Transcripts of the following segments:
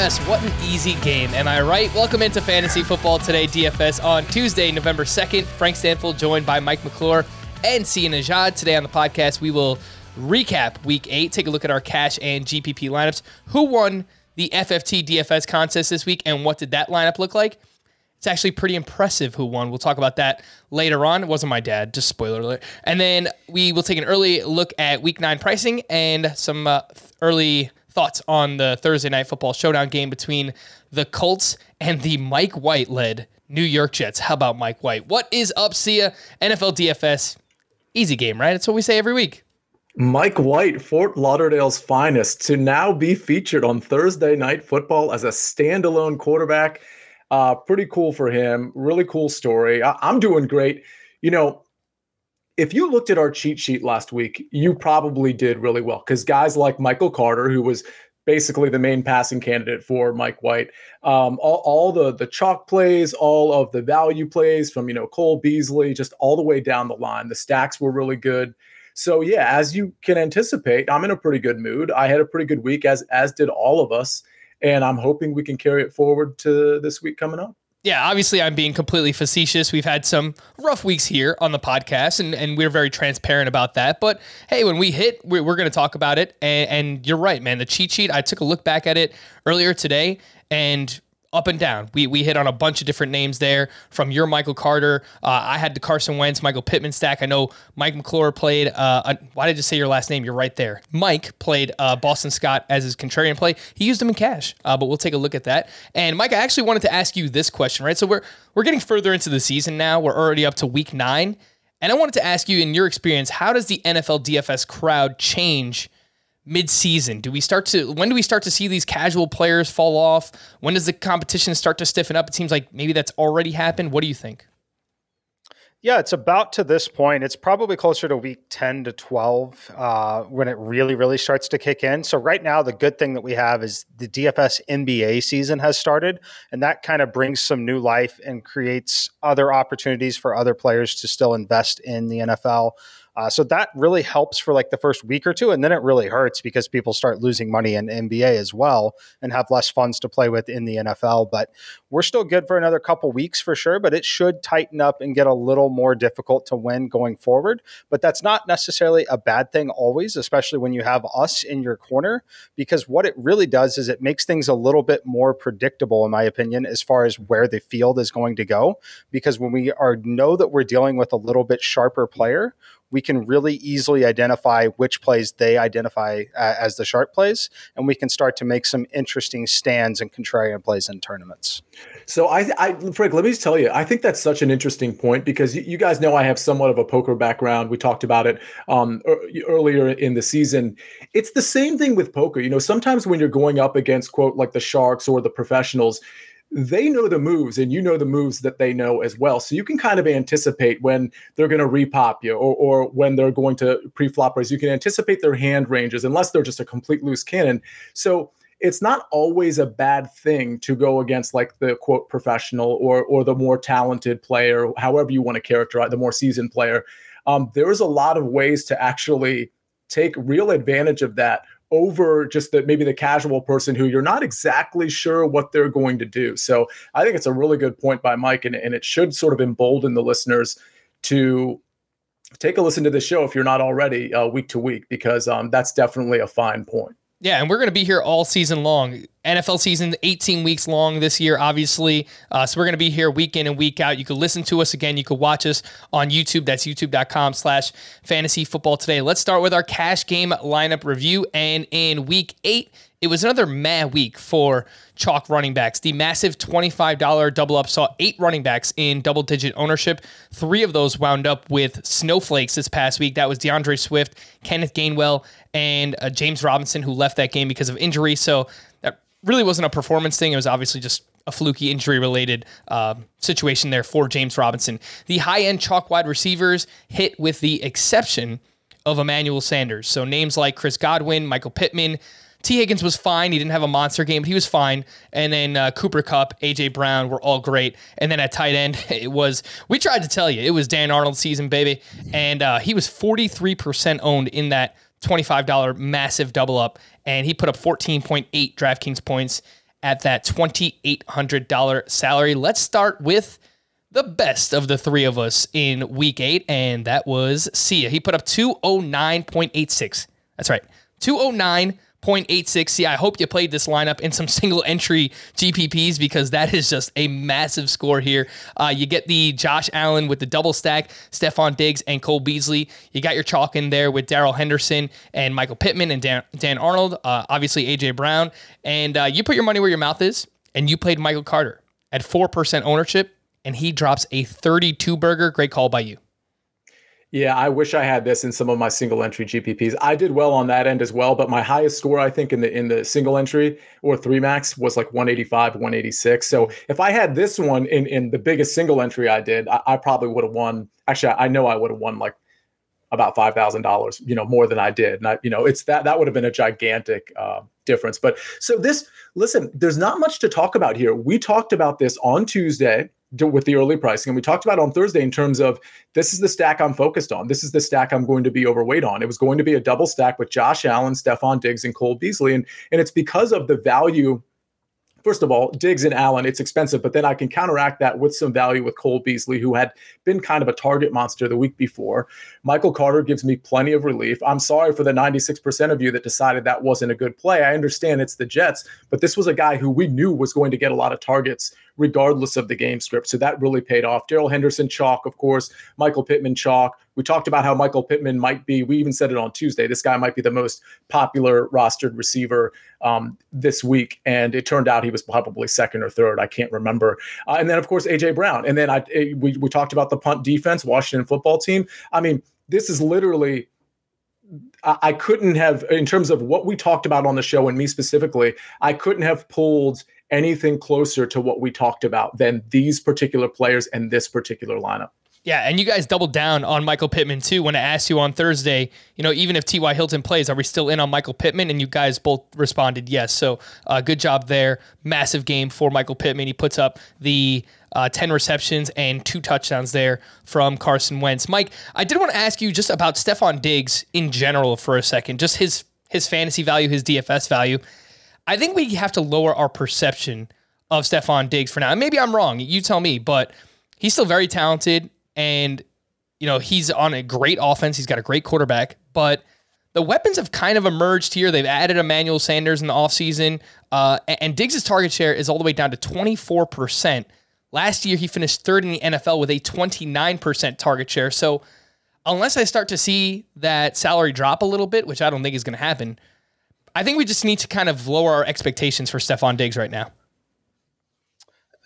DFS, what an easy game, am I right? Welcome into Fantasy Football Today DFS on Tuesday, November 2nd. Frank Stanfield joined by Mike McClure and Sia Nejad. Today on the podcast, we will recap week eight, take a look at our cash and GPP lineups. Who won the FFT DFS contest this week, and what did that lineup look like? It's actually pretty impressive who won. We'll talk about that later on. It wasn't my dad, just spoiler alert. And then we will take an early look at week nine pricing and some uh, early thoughts on the Thursday night football showdown game between the Colts and the Mike White led New York Jets. How about Mike White? What is up, Sia? NFL DFS. Easy game, right? That's what we say every week. Mike White, Fort Lauderdale's finest, to now be featured on Thursday Night Football as a standalone quarterback uh, pretty cool for him. Really cool story. I- I'm doing great. You know, if you looked at our cheat sheet last week, you probably did really well because guys like Michael Carter, who was basically the main passing candidate for Mike White, um, all, all the the chalk plays, all of the value plays from you know Cole Beasley, just all the way down the line. The stacks were really good. So yeah, as you can anticipate, I'm in a pretty good mood. I had a pretty good week, as as did all of us and I'm hoping we can carry it forward to this week coming up. Yeah, obviously, I'm being completely facetious. We've had some rough weeks here on the podcast, and, and we're very transparent about that. But hey, when we hit, we're, we're going to talk about it. And, and you're right, man. The cheat sheet, I took a look back at it earlier today, and up and down. We we hit on a bunch of different names there from your Michael Carter. Uh, I had the Carson Wentz, Michael Pittman stack. I know Mike McClure played. Uh, why did just say your last name? You're right there. Mike played uh, Boston Scott as his contrarian play. He used him in cash, uh, but we'll take a look at that. And Mike, I actually wanted to ask you this question, right? So we're we're getting further into the season now. We're already up to week nine, and I wanted to ask you, in your experience, how does the NFL DFS crowd change? Mid-season? Do we start to when do we start to see these casual players fall off? When does the competition start to stiffen up? It seems like maybe that's already happened. What do you think? Yeah, it's about to this point. It's probably closer to week 10 to 12 uh, when it really, really starts to kick in. So, right now, the good thing that we have is the DFS NBA season has started, and that kind of brings some new life and creates other opportunities for other players to still invest in the NFL. Uh, so that really helps for like the first week or two, and then it really hurts because people start losing money in NBA as well and have less funds to play with in the NFL. But we're still good for another couple weeks for sure. But it should tighten up and get a little more difficult to win going forward. But that's not necessarily a bad thing always, especially when you have us in your corner, because what it really does is it makes things a little bit more predictable, in my opinion, as far as where the field is going to go. Because when we are know that we're dealing with a little bit sharper player, we can really easily identify which plays they identify uh, as the sharp plays, and we can start to make some interesting stands and contrarian plays in tournaments. So I, I, Frank, let me just tell you, I think that's such an interesting point because you, guys know I have somewhat of a poker background. We talked about it um, earlier in the season. It's the same thing with poker. You know, sometimes when you're going up against quote like the sharks or the professionals, they know the moves and you know the moves that they know as well. So you can kind of anticipate when they're going to repop you or, or when they're going to pre-flop. You can anticipate their hand ranges unless they're just a complete loose cannon. So it's not always a bad thing to go against like the quote professional or or the more talented player, however you want to characterize the more seasoned player. Um, there is a lot of ways to actually take real advantage of that over just the maybe the casual person who you're not exactly sure what they're going to do. So I think it's a really good point by Mike, and, and it should sort of embolden the listeners to take a listen to the show if you're not already uh, week to week, because um, that's definitely a fine point. Yeah, and we're going to be here all season long. NFL season 18 weeks long this year, obviously. Uh, so we're going to be here week in and week out. You can listen to us again. You can watch us on YouTube. That's youtube.com slash fantasy football today. Let's start with our cash game lineup review. And in week eight, it was another mad week for chalk running backs. The massive $25 double up saw eight running backs in double digit ownership. Three of those wound up with snowflakes this past week. That was D'Andre Swift, Kenneth Gainwell, and uh, James Robinson, who left that game because of injury. So that really wasn't a performance thing. It was obviously just a fluky injury related uh, situation there for James Robinson. The high end chalk wide receivers hit with the exception of Emmanuel Sanders. So names like Chris Godwin, Michael Pittman, Tee Higgins was fine. He didn't have a monster game, but he was fine. And then uh, Cooper Kupp, AJ Brown were all great. And then at tight end, it was we tried to tell you it was Dan Arnold season, baby, and uh, he was 43% owned in that $25 massive double up, and he put up 14.8 DraftKings points. at that $2,800 salary. Let's start with the best of the three of us in week eight, and that was Sia. He put up 209.86. That's right, 209. 0.86. Yeah, I hope you played this lineup in some single entry GPPs because that is just a massive score here. Uh, you get the Josh Allen with the double stack, Stefon Diggs and Cole Beasley. You got your chalk in there with Darrell Henderson and Michael Pittman and Dan, Dan Arnold, uh, obviously AJ Brown. And uh, you put your money where your mouth is, and you played Michael Carter at 4% ownership, and he drops a 32 burger. Great call by you. Yeah, I wish I had this in some of my single entry GPPs. I did well on that end as well, but my highest score I think in the in the single entry or three max was like 185, 186. So if I had this one in in the biggest single entry I did, I, I probably would have won. Actually, I know I would have won like about five thousand dollars, you know, more than I did. And I, you know, it's that that would have been a gigantic uh, difference. But so this, listen, there's not much to talk about here. We talked about this on Tuesday with the early pricing. And we talked about on Thursday in terms of this is the stack I'm focused on. This is the stack I'm going to be overweight on. It was going to be a double stack with Josh Allen, Stefon Diggs, and Cole Beasley. And, and it's because of the value first of all, Diggs and Allen, it's expensive, but then I can counteract that with some value with Cole Beasley, who had been kind of a target monster the week before. Michael Carter gives me plenty of relief. I'm sorry for the 96% of you that decided that wasn't a good play. I understand it's the Jets, but this was a guy who we knew was going to get a lot of targets regardless of the game script. So that really paid off. Darrell Henderson, chalk, of course. Michael Pittman, chalk. We talked about how Michael Pittman might be, we even said it on Tuesday, this guy might be the most popular rostered receiver um, this week. And it turned out he was probably second or third. I can't remember. Uh, and then, of course, A.J. Brown. And then I, we, we talked about the punt defense, Washington football team. I mean, this is literally I couldn't have, in terms of what we talked about on the show and me specifically, I couldn't have pulled anything closer to what we talked about than these particular players and this particular lineup. Yeah, and you guys doubled down on Michael Pittman too when I asked you on Thursday, you know, even if T.Y. Hilton plays, are we still in on Michael Pittman? And you guys both responded yes. So uh, good job there. Massive game for Michael Pittman. He puts up the uh, 10 receptions and two touchdowns there from Carson Wentz. Mike, I did want to ask you just about Stefon Diggs in general for a second, just his his fantasy value, his DFS value. I think we have to lower our perception of Stefon Diggs for now. And maybe I'm wrong. You tell me, but he's still very talented and you know he's on a great offense. He's got a great quarterback, but the weapons have kind of emerged here. They've added Emmanuel Sanders in the offseason, uh, and Diggs' target share is all the way down to 24%. Last year, he finished third in the NFL with a 29% target share. So, unless I start to see that salary drop a little bit, which I don't think is going to happen, I think we just need to kind of lower our expectations for Stefon Diggs right now.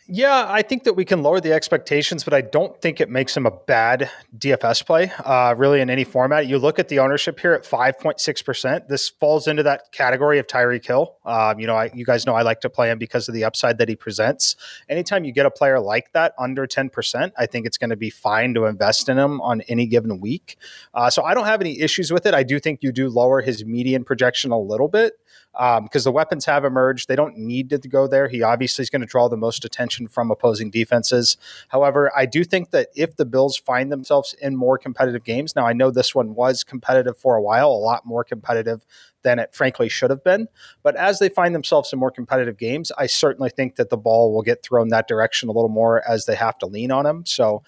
Yeah, I think that we can lower the expectations, but I don't think it makes him a bad DFS play, uh, really, in any format. You look at the ownership here at 5.6%. This falls into that category of Tyreek Hill. Um, you know, I, you guys know I like to play him because of the upside that he presents. Anytime you get a player like that under 10%, I think it's going to be fine to invest in him on any given week. Uh, so I don't have any issues with it. I do think you do lower his median projection a little bit because um, the weapons have emerged. They don't need to go there. He obviously is going to draw the most attention from opposing defenses. However, I do think that if the Bills find themselves in more competitive games, now I know this one was competitive for a while, a lot more competitive than it frankly should have been. But as they find themselves in more competitive games, I certainly think that the ball will get thrown that direction a little more as they have to lean on him. So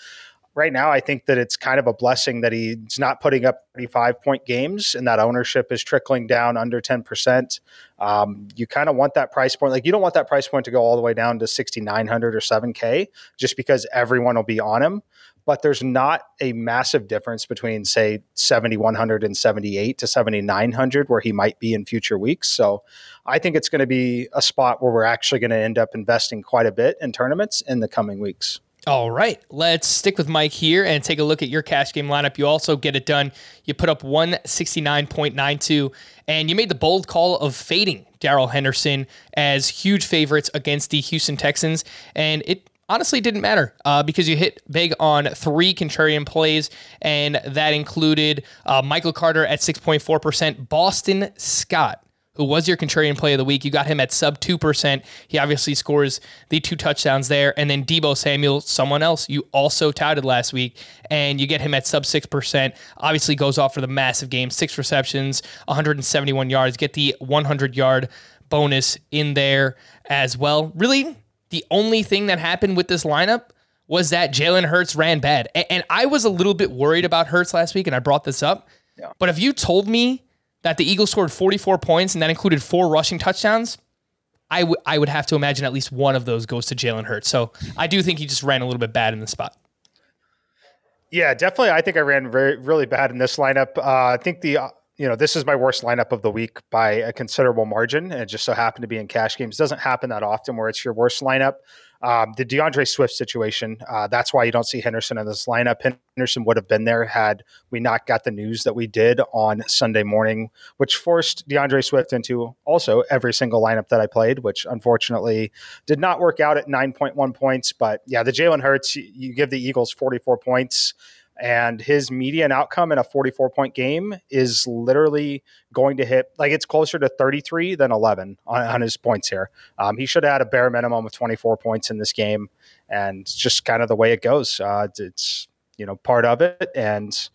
right now, I think that it's kind of a blessing that he's not putting up 35 point games and that ownership is trickling down under 10%. Um, you kind of want that price point. Like, you don't want that price point to go all the way down to 6,900 or 7K just because everyone will be on him. But there's not a massive difference between, say, 7,100 and 78 to 7,900 where he might be in future weeks. So I think it's going to be a spot where we're actually going to end up investing quite a bit in tournaments in the coming weeks. All right, let's stick with Mike here and take a look at your cash game lineup. You also get it done. You put up 169.92, and you made the bold call of fading Darrell Henderson as huge favorites against the Houston Texans. And it honestly didn't matter uh, because you hit big on three contrarian plays, and that included uh, Michael Carter at 6.4%, Boston Scott who was your contrarian play of the week. You got him at sub 2%. He obviously scores the two touchdowns there. And then Deebo Samuel, someone else you also touted last week, and you get him at sub 6%. Obviously goes off for the massive game, six receptions, 171 yards, get the 100 yard bonus in there as well. Really, the only thing that happened with this lineup was that Jalen Hurts ran bad. And I was a little bit worried about Hurts last week, and I brought this up. Yeah. But if you told me that the Eagles scored 44 points and that included four rushing touchdowns, I, w- I would have to imagine at least one of those goes to Jalen Hurts. So I do think he just ran a little bit bad in the spot. Yeah, definitely. I think I ran very really bad in this lineup. Uh, I think the you know this is my worst lineup of the week by a considerable margin, and it just so happened to be in cash games. It doesn't happen that often where it's your worst lineup. Um, the D'Andre Swift situation, uh, that's why you don't see Henderson in this lineup. Henderson would have been there had we not got the news that we did on Sunday morning, which forced D'Andre Swift into also every single lineup that I played, which unfortunately did not work out at 9.1 points. But yeah, the Jalen Hurts, you give the Eagles 44 points and his median outcome in a 44 point game is literally going to hit like it's closer to 33 than 11 on, on his points here. Um, he should have had a bare minimum of 24 points in this game, and it's just kind of the way it goes. Uh, it's you know part of it, and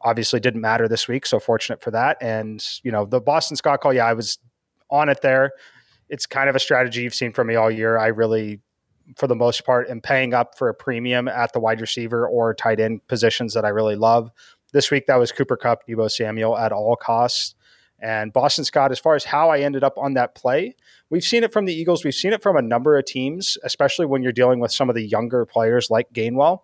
obviously didn't matter this week. So fortunate for that. And you know the Boston Scott call, yeah, I was on it there. It's kind of a strategy you've seen from me all year. I really for the most part, am paying up for a premium at the wide receiver or tight end positions that I really love. This week, that was Cooper Kupp, Deebo Samuel at all costs. And Boston Scott, as far as how I ended up on that play, we've seen it from the Eagles. We've seen it from a number of teams, especially when you're dealing with some of the younger players like Gainwell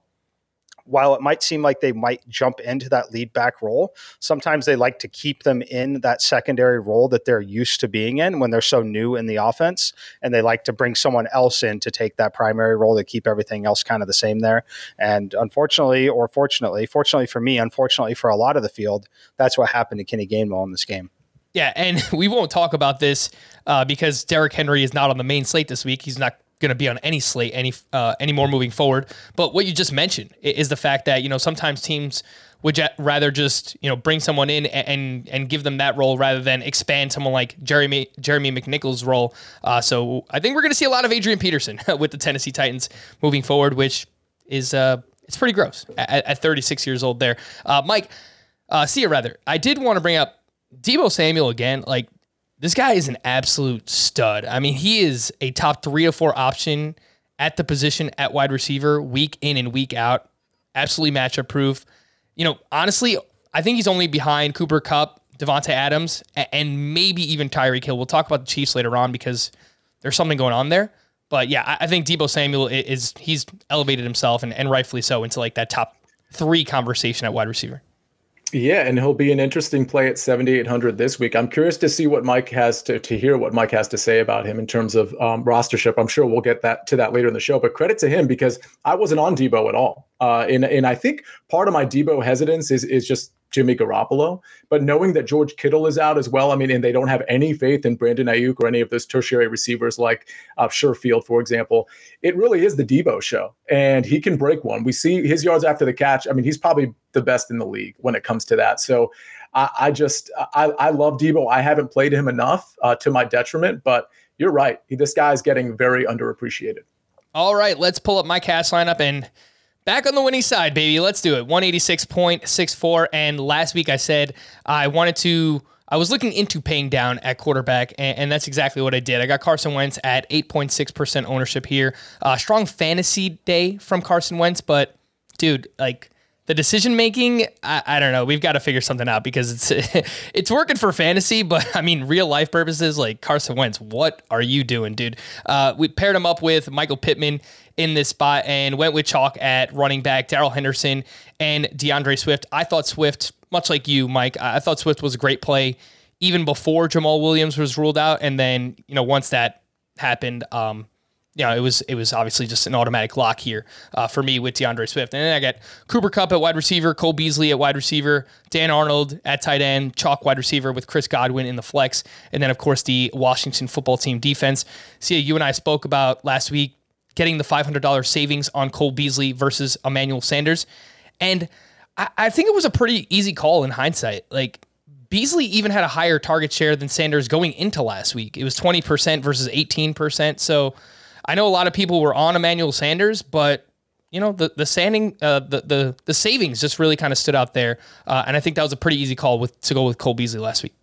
while it might seem like they might jump into that lead back role, sometimes they like to keep them in that secondary role that they're used to being in when they're so new in the offense. And they like to bring someone else in to take that primary role to keep everything else kind of the same there. And unfortunately, or fortunately, fortunately for me, unfortunately for a lot of the field, that's what happened to Kenny Gainwell in this game. Yeah, and we won't talk about this uh, because Derrick Henry is not on the main slate this week. He's not going to be on any slate any uh, anymore moving forward. But what you just mentioned is the fact that you know sometimes teams would rather just you know bring someone in and and give them that role rather than expand someone like Jeremy Jeremy McNichols' role. Uh, so I think we're going to see a lot of Adrian Peterson with the Tennessee Titans moving forward, which is uh it's pretty gross at, at 36 years old. There, uh, Mike, uh, Sia rather. I did want to bring up Deebo Samuel again. Like this guy is an absolute stud. I mean, he is a top three or four option at the position at wide receiver, week in and week out. Absolutely matchup proof. You know, honestly, I think he's only behind Cooper Kupp, Davante Adams, and maybe even Tyreek Hill. We'll talk about the Chiefs later on because there's something going on there. But yeah, I think Deebo Samuel is he's elevated himself and, and rightfully so into like that top three conversation at wide receiver. Yeah, and he'll be an interesting play at 7,800 this week. I'm curious to see what Mike has to, to hear what Mike has to say about him in terms of um, rostership. I'm sure we'll get that to that later in the show, but credit to him because I wasn't on Deebo at all. Uh, and, and I think part of my Deebo hesitance is, is just Jimmy Garoppolo. But knowing that George Kittle is out as well, I mean, and they don't have any faith in Brandon Aiyuk or any of those tertiary receivers like uh, Sherfield, for example, it really is the Deebo show. And he can break one. We see his yards after the catch. I mean, he's probably the best in the league when it comes to that. So I, I just, I, I love Deebo. I haven't played him enough uh, to my detriment, but you're right. This guy is getting very underappreciated. All right, let's pull up my cash lineup and Back on the winning side, baby. Let's do it. 186.64. And last week I said I wanted to, I was looking into paying down at quarterback, and, and that's exactly what I did. I got Carson Wentz at 8.6% ownership here. Uh, strong fantasy day from Carson Wentz, but dude, like, the decision making, I, I, don't know. We've got to figure something out because it's it's working for fantasy, but I mean real life purposes. Like Carson Wentz, what are you doing, dude? Uh, we paired him up with Michael Pittman in this spot and went with chalk at running back, darrell Henderson and d'Andre Swift. I thought Swift, much like you, Mike, I thought Swift was a great play even before jamaal Williams was ruled out. And then, you know, once that happened, um, you know, it was it was obviously just an automatic lock here uh, for me with D'Andre Swift. And then I got Cooper Kupp at wide receiver, Cole Beasley at wide receiver, Dan Arnold at tight end, chalk wide receiver with Chris Godwin in the flex, and then of course the Washington football team defense. Sia, you and I spoke about last week getting the $500 savings on Cole Beasley versus Emmanuel Sanders. And I, I think it was a pretty easy call in hindsight. Like, Beasley even had a higher target share than Sanders going into last week. It was 20% versus 18%. So I know a lot of people were on Emmanuel Sanders, but you know the the sanding uh, the the the savings just really kind of stood out there, uh, and I think that was a pretty easy call with to go with Cole Beasley last week.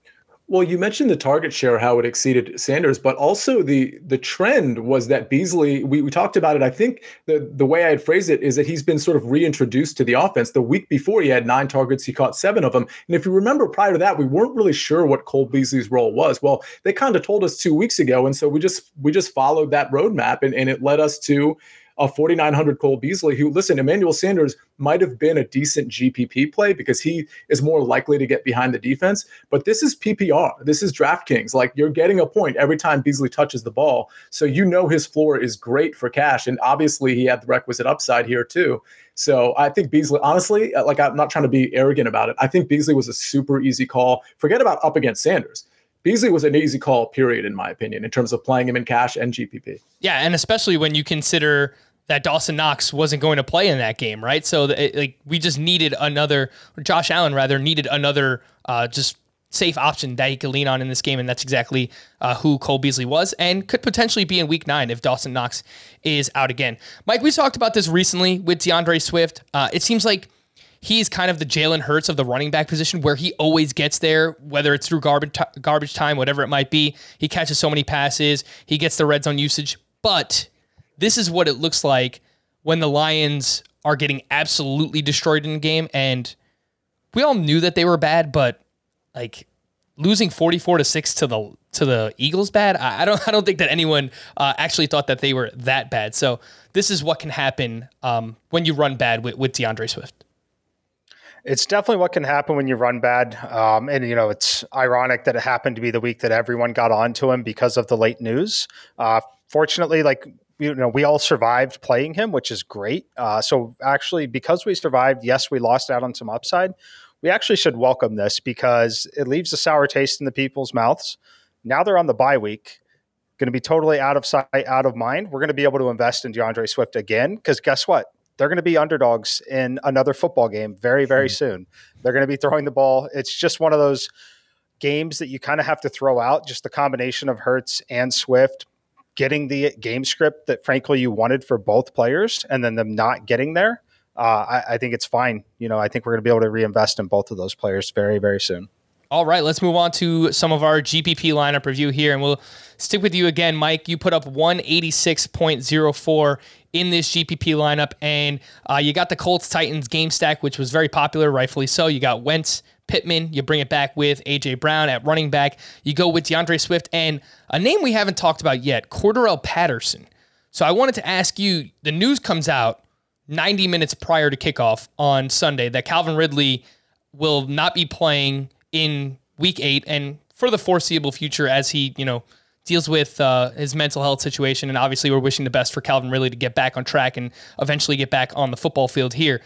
Well, you mentioned the target share, how it exceeded Sanders, but also the the trend was that Beasley. We, we talked about it. I think the the way I had phrased it is that he's been sort of reintroduced to the offense. The week before, he had nine targets, he caught seven of them. And if you remember, prior to that, we weren't really sure what Cole Beasley's role was. Well, they kind of told us two weeks ago, and so we just we just followed that roadmap, and, and it led us to a 4,900 Cole Beasley, who, listen, Emmanuel Sanders might have been a decent GPP play because he is more likely to get behind the defense. But this is PPR. This is DraftKings. Like you're getting a point every time Beasley touches the ball. So you know his floor is great for cash. And obviously he had the requisite upside here too. So I think Beasley, honestly, uh, like I'm not trying to be arrogant about it. I think Beasley was a super easy call. Forget about up against Sanders. Beasley was an easy call, period, in my opinion, in terms of playing him in cash and GPP. Yeah, and especially when you consider that Dawson Knox wasn't going to play in that game, right? So like we just needed another, Josh Allen rather needed another uh, just safe option that he could lean on in this game, and that's exactly uh, who Cole Beasley was, and could potentially be in Week Nine if Dawson Knox is out again. Mike, we talked about this recently with D'Andre Swift. Uh, it seems like he's kind of the Jalen Hurts of the running back position, where he always gets there, whether it's through garbage t- garbage time, whatever it might be. He catches so many passes, he gets the red zone usage, but this is what it looks like when the Lions are getting absolutely destroyed in the game. And we all knew that they were bad, but like losing 44 to 6 to the to the Eagles bad. I, don't I don't think that anyone uh, actually thought that they were that bad. So this is what can happen um, when you run bad with, with D'Andre Swift. It's definitely what can happen when you run bad. Um, and, you know, it's ironic that it happened to be the week that everyone got onto him because of the late news. Uh, fortunately, like you know we all survived playing him, which is great. Uh, so actually, because we survived, yes, we lost out on some upside. We actually should welcome this because it leaves a sour taste in the people's mouths. Now they're on the bye week, going to be totally out of sight, out of mind. We're going to be able to invest in D'Andre Swift again because guess what? They're going to be underdogs in another football game very, very mm-hmm. soon. They're going to be throwing the ball. It's just one of those games that you kind of have to throw out. Just the combination of Hurts and Swift getting the game script that frankly you wanted for both players and then them not getting there, uh, I, I, think it's fine. You know, I think we're going to be able to reinvest in both of those players very, very soon. All right, let's move on to some of our GPP lineup review here, and we'll stick with you again, Mike. You put up 186.04 in this GPP lineup, and uh, you got the Colts Titans game stack, which was very popular, rightfully so. You got Wentz, Pittman. You bring it back with A.J. Brown at running back. You go with D'Andre Swift and a name we haven't talked about yet, Cordarrelle Patterson. So I wanted to ask you the news comes out 90 minutes prior to kickoff on Sunday that Calvin Ridley will not be playing in week eight and for the foreseeable future as he, you know, deals with uh, his mental health situation. And obviously, we're wishing the best for Calvin Ridley to get back on track and eventually get back on the football field here.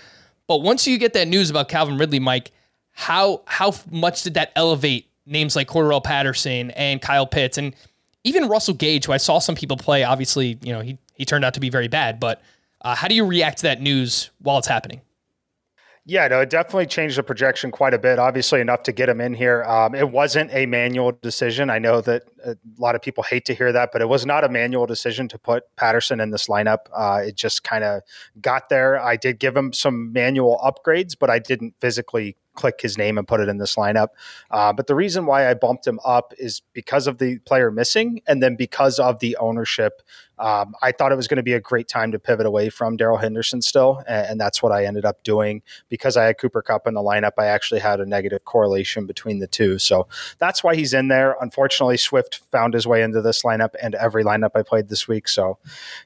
But once you get that news about Calvin Ridley, Mike, how how much did that elevate names like Cordarrelle Patterson and Kyle Pitts and even Russell Gage, who I saw some people play. Obviously, you know he he turned out to be very bad, but uh, how do you react to that news while it's happening? Yeah, no, it definitely changed the projection quite a bit. Obviously, enough to get him in here. Um, it wasn't a manual decision. I know that a lot of people hate to hear that, but it was not a manual decision to put Patterson in this lineup. Uh, it just kind of got there. I did give him some manual upgrades, but I didn't physically click his name and put it in this lineup. Uh, but the reason why I bumped him up is because of the player missing, and then because of the ownership. Um, I thought it was going to be a great time to pivot away from Darrell Henderson still, and, and, that's what I ended up doing because I had Cooper Kupp in the lineup. I actually had a negative correlation between the two, so that's why he's in there. Unfortunately, Swift found his way into this lineup and every lineup I played this week. So,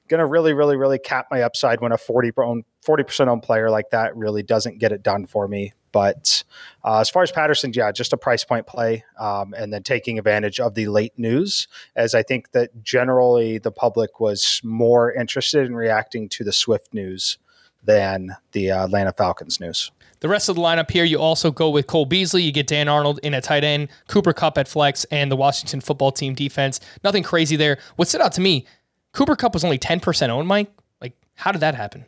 going to really, really, really cap my upside when a 40 own 40% owned player like that really doesn't get it done for me. But uh, as far as Patterson, yeah, just a price point play, um, and then taking advantage of the late news, as I think that generally the public was more interested in reacting to the Swift news than the uh, Atlanta Falcons news. The rest of the lineup here, you also go with Cole Beasley. You get Dan Arnold in a tight end, Cooper Kupp at flex, and the Washington football team defense. Nothing crazy there. What stood out to me, Cooper Kupp was only 10% owned, Mike. Like, how did that happen?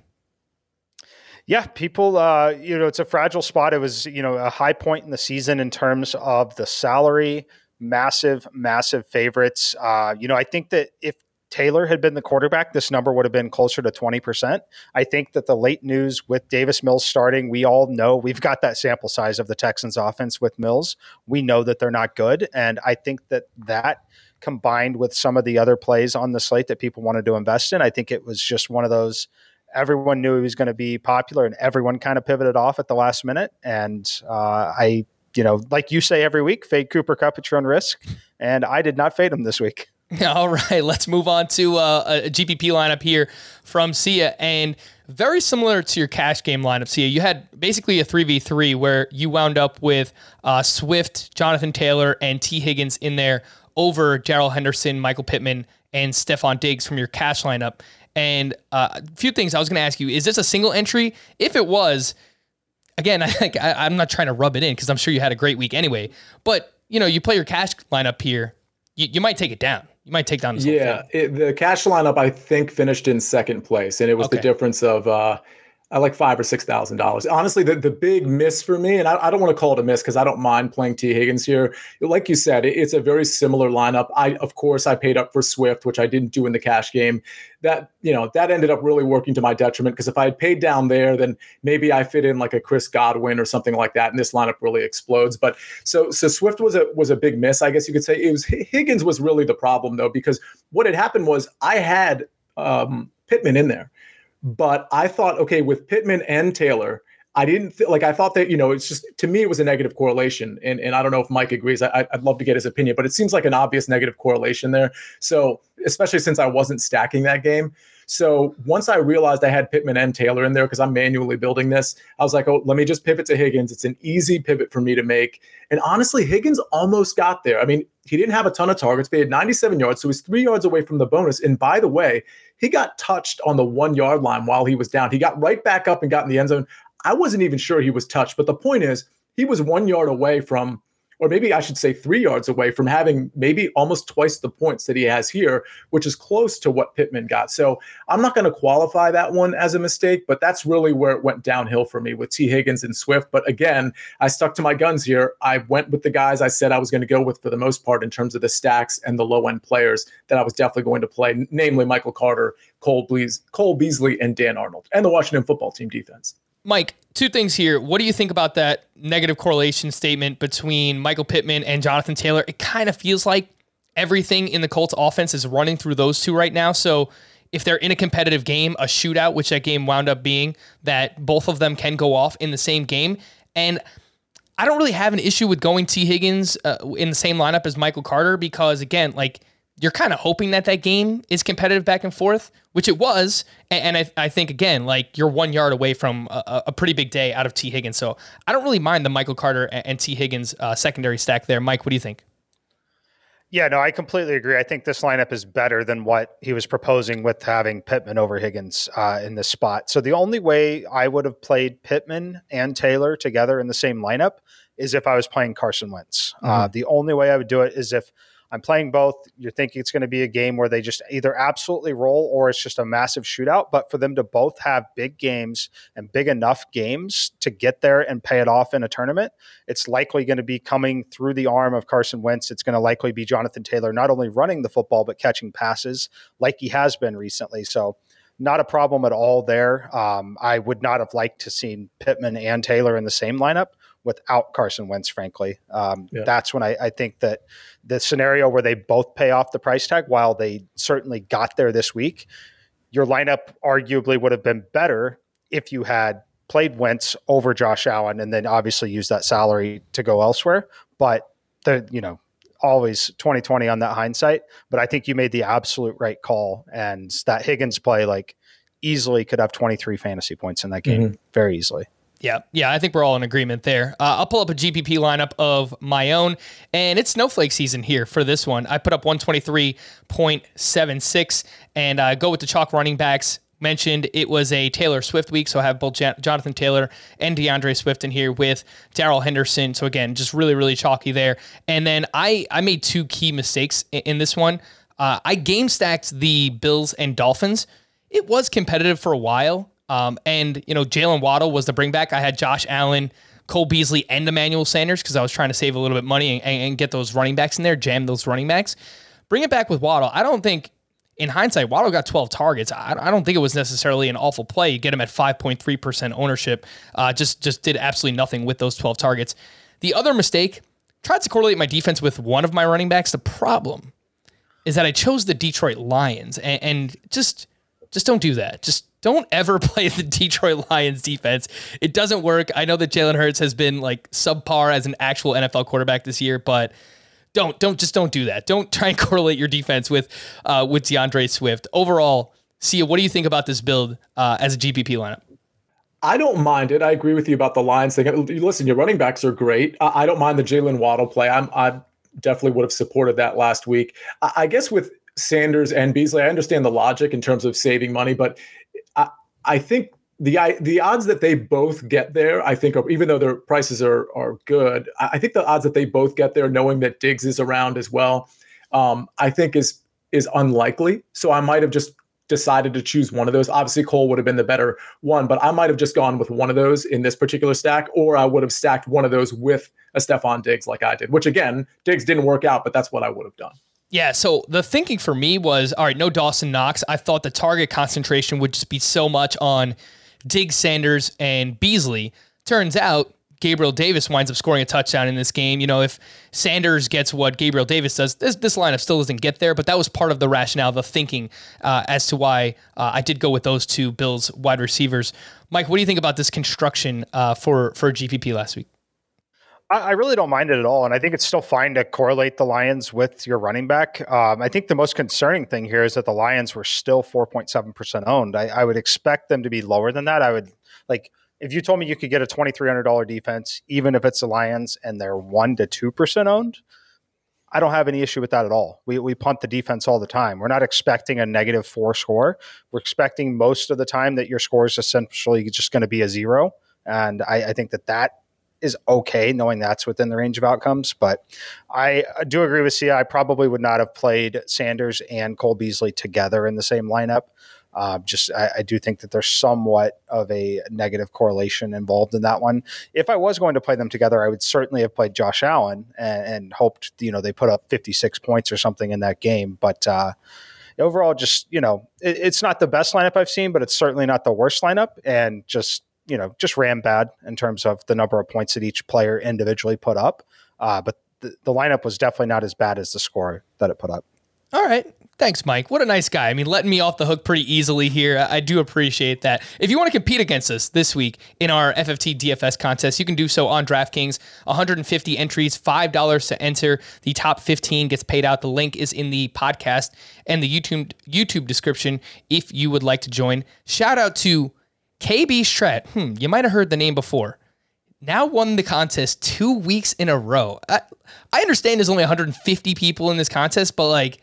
Yeah, people, uh, you know, it's a fragile spot. It was, you know, a high point in the season in terms of the salary, massive, massive favorites. Uh, you know, I think that if Taylor had been the quarterback, this number would have been closer to 20%. I think that the late news with Davis Mills starting, we all know we've got that sample size of the Texans offense with Mills. We know that they're not good. And I think that that combined with some of the other plays on the slate that people wanted to invest in, I think it was just one of those everyone knew he was going to be popular and everyone kind of pivoted off at the last minute. And uh, I, you know, like you say every week, fade Cooper Kupp at your own risk. And I did not fade him this week. All right, let's move on to uh, a GPP lineup here from Sia. And very similar to your cash game lineup, Sia, you had basically a 3v3 where you wound up with uh, Swift, Jonathan Taylor, and Tee Higgins in there over Darrell Henderson, Michael Pittman, and Stefon Diggs from your cash lineup. And uh, a few things I was going to ask you: Is this a single entry? If it was, again, I, like, I, I'm not trying to rub it in because I'm sure you had a great week anyway. But you know, you play your cash lineup here, you, you might take it down. You might take down. This yeah, it, the cash lineup I think finished in second place, and it was okay. the difference of. Uh, I like five or six thousand dollars. Honestly, the, the big miss for me, and I, I don't want to call it a miss because I don't mind playing Tee Higgins here. Like you said, it, it's a very similar lineup. I of course I paid up for Swift, which I didn't do in the cash game. That you know that ended up really working to my detriment because if I had paid down there, then maybe I fit in like a Chris Godwin or something like that, and this lineup really explodes. But so so Swift was a was a big miss, I guess you could say. It was Higgins was really the problem though because what had happened was I had um, Pittman in there. But I thought, okay, with Pittman and Taylor, I didn't th- like. I thought that you know, it's just to me, it was a negative correlation, and and I don't know if Mike agrees. I, I'd love to get his opinion, but it seems like an obvious negative correlation there. So especially since I wasn't stacking that game, so once I realized I had Pittman and Taylor in there because I'm manually building this, I was like, oh, let me just pivot to Higgins. It's an easy pivot for me to make. And honestly, Higgins almost got there. I mean, he didn't have a ton of targets, but he had 97 yards. So he's three yards away from the bonus. And by the way, he got touched on the one yard line while he was down. He got right back up and got in the end zone. I wasn't even sure he was touched. But the point is, he was one yard away from or maybe I should say three yards away from having maybe almost twice the points that he has here, which is close to what Pittman got. So I'm not going to qualify that one as a mistake, but that's really where it went downhill for me with Tee Higgins and Swift. But again, I stuck to my guns here. I went with the guys I said I was going to go with for the most part in terms of the stacks and the low end players that I was definitely going to play, namely Michael Carter, Cole, Bleas- Cole Beasley, and Dan Arnold, and the Washington football team defense. Mike, two things here. What do you think about that negative correlation statement between Michael Pittman and Jonathan Taylor? It kind of feels like everything in the Colts offense is running through those two right now. So if they're in a competitive game, a shootout, which that game wound up being, that both of them can go off in the same game. And I don't really have an issue with going Tee Higgins uh, in the same lineup as Michael Carter because, again, like you're kind of hoping that that game is competitive back and forth, which it was. And, I, I, think, again, like you're one yard away from a, a, pretty big day out of Tee Higgins. So I don't really mind the Michael Carter and, Tee Higgins uh, secondary stack there. Mike, what do you think? Yeah, no, I completely agree. I think this lineup is better than what he was proposing with having Pittman over Higgins uh, in this spot. So the only way I would have played Pittman and Taylor together in the same lineup is if I was playing Carson Wentz. Uh, mm-hmm. Uh, the only way I would do it is if I'm playing both. You're thinking it's going to be a game where they just either absolutely roll or it's just a massive shootout. But for them to both have big games and big enough games to get there and pay it off in a tournament, it's likely going to be coming through the arm of Carson Wentz. It's going to likely be Jonathan Taylor not only running the football, but catching passes like he has been recently. So, not a problem at all there. Um, I would not have liked to seen Pittman and Taylor in the same lineup without Carson Wentz, frankly. Um, yeah. That's when I, I, think that the scenario where they both pay off the price tag, while they certainly got there this week, your lineup arguably would have been better if you had played Wentz over Josh Allen and then obviously used that salary to go elsewhere. But the, you know, always 2020 on that hindsight. But I think you made the absolute right call. And that Higgins play, like, easily could have 23 fantasy points in that game mm-hmm. very easily. Yeah, yeah, I think we're all in agreement there. Uh, I'll pull up a GPP lineup of my own, and it's snowflake season here for this one. I put up 123.76 and uh, go with the chalk running backs. Mentioned it was a Taylor Swift week, so I have both Jonathan Taylor and D'Andre Swift in here with Darrell Henderson. So again, just really, really chalky there. And then I I made two key mistakes in, in this one. Uh, I game stacked the Bills and Dolphins. It was competitive for a while. Um, and, you know, Jaylen Waddle was the bring back. I had Josh Allen, Cole Beasley, and Emmanuel Sanders because I was trying to save a little bit of money and, and, get those running backs in there, jam those running backs. Bring it back with Waddle. I don't think in hindsight, Waddle got 12 targets. I, I don't think it was necessarily an awful play. You get him at 5.3% ownership. Uh, just just did absolutely nothing with those 12 targets. The other mistake tried to correlate my defense with one of my running backs. The problem is that I chose the Detroit Lions, and, and just just don't do that. Just don't ever play the Detroit Lions defense. It doesn't work. I know that Jalen Hurts has been like subpar as an actual NFL quarterback this year, but don't don't just don't do that. Don't try and correlate your defense with uh, with D'Andre Swift. Overall, Sia, what do you think about this build uh, as a GPP lineup? I don't mind it. I agree with you about the Lions thing. Listen, your running backs are great. I, I don't mind the Jaylen Waddle play. I'm I definitely would have supported that last week. I, I guess with Sanders and Beasley, I understand the logic in terms of saving money, but I, I think the the odds that they both get there, I think, are, even though their prices are are good, I think the odds that they both get there, knowing that Diggs is around as well, um, I think is is unlikely. So I might have just decided to choose one of those. Obviously, Cole would have been the better one, but I might have just gone with one of those in this particular stack, or I would have stacked one of those with a Stefon Diggs like I did. Which again, Diggs didn't work out, but that's what I would have done. Yeah, so the thinking for me was all right, no Dawson Knox. I thought the target concentration would just be so much on Diggs, Sanders, and Beasley. Turns out Gabriel Davis winds up scoring a touchdown in this game. You know, if Sanders gets what Gabriel Davis does, this, this lineup still doesn't get there, but that was part of the rationale, the thinking uh, as to why uh, I did go with those two Bills wide receivers. Mike, what do you think about this construction uh, for, for GPP last week? I really don't mind it at all. And I think it's still fine to correlate the Lions with your running back. Um, I think the most concerning thing here is that the Lions were still 4.7% owned. I, I, would expect them to be lower than that. I would like, if you told me you could get a $2,300 defense, even if it's the Lions and they're 1% to 2% owned, I don't have any issue with that at all. We, we punt the defense all the time. We're not expecting a negative four score. We're expecting most of the time that your score is essentially just going to be a zero. And I, I think that that is okay, knowing that's within the range of outcomes. But I do agree with Sia. I probably would not have played Sanders and Cole Beasley together in the same lineup. Uh, just I, I, do think that there's somewhat of a negative correlation involved in that one. If I was going to play them together, I would certainly have played Josh Allen and, and hoped you know they put up 56 points or something in that game. But uh, overall, just you know, it, it's not the best lineup I've seen, but it's certainly not the worst lineup. And just you know, just ran bad in terms of the number of points that each player individually put up. Uh, but the, the lineup was definitely not as bad as the score that it put up. All right. Thanks, Mike. What a nice guy. I mean, letting me off the hook pretty easily here. I do appreciate that. If you want to compete against us this week in our FFT DFS contest, you can do so on DraftKings. 150 entries, $5 to enter. The top 15 gets paid out. The link is in the podcast and the YouTube YouTube description if you would like to join. Shout out to KB Strat, hmm, you might have heard the name before. Now won the contest two weeks in a row. I, I understand there's only 150 people in this contest, but like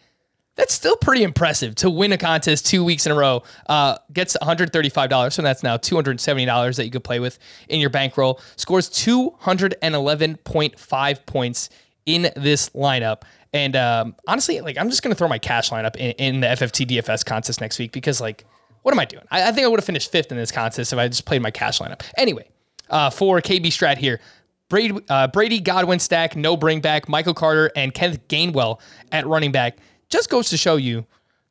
that's still pretty impressive to win a contest two weeks in a row. Uh, gets $135, so that's now $270 that you could play with in your bankroll. Scores 211.5 points in this lineup. And um, honestly, like I'm just gonna throw my cash lineup in, in the FFT DFS contest next week because like what am I doing? I, I think I would have finished fifth in this contest if I just played my cash lineup. Anyway, uh, for KB Strat here, Brady, uh, Brady Godwin stack, no bring back, Michael Carter, and Kenneth Gainwell at running back just goes to show you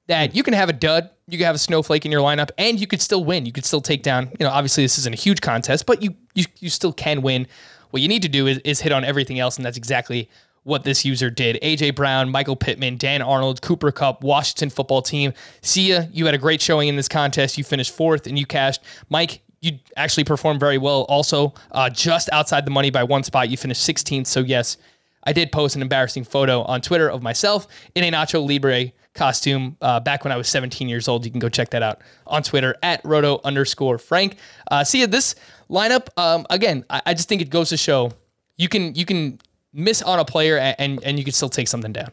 that you can have a dud, you can have a snowflake in your lineup, and you could still win. You could still take down. You know, obviously this isn't a huge contest, but you you you still can win. What you need to do is, is hit on everything else, and that's exactly what this user did. AJ Brown, Michael Pittman, Dan Arnold, Cooper Kupp, Washington football team. Sia. You had a great showing in this contest. You finished fourth and you cashed. Mike, you actually performed very well. Also, uh, just outside the money by one spot, you finished 16th. So, yes, I did post an embarrassing photo on Twitter of myself in a Nacho Libre costume uh, back when I was 17 years old. You can go check that out on Twitter at roto underscore Frank. Uh, ya. This lineup, um, again, I, I just think it goes to show you can you can miss on a player and, and, and you can still take something down.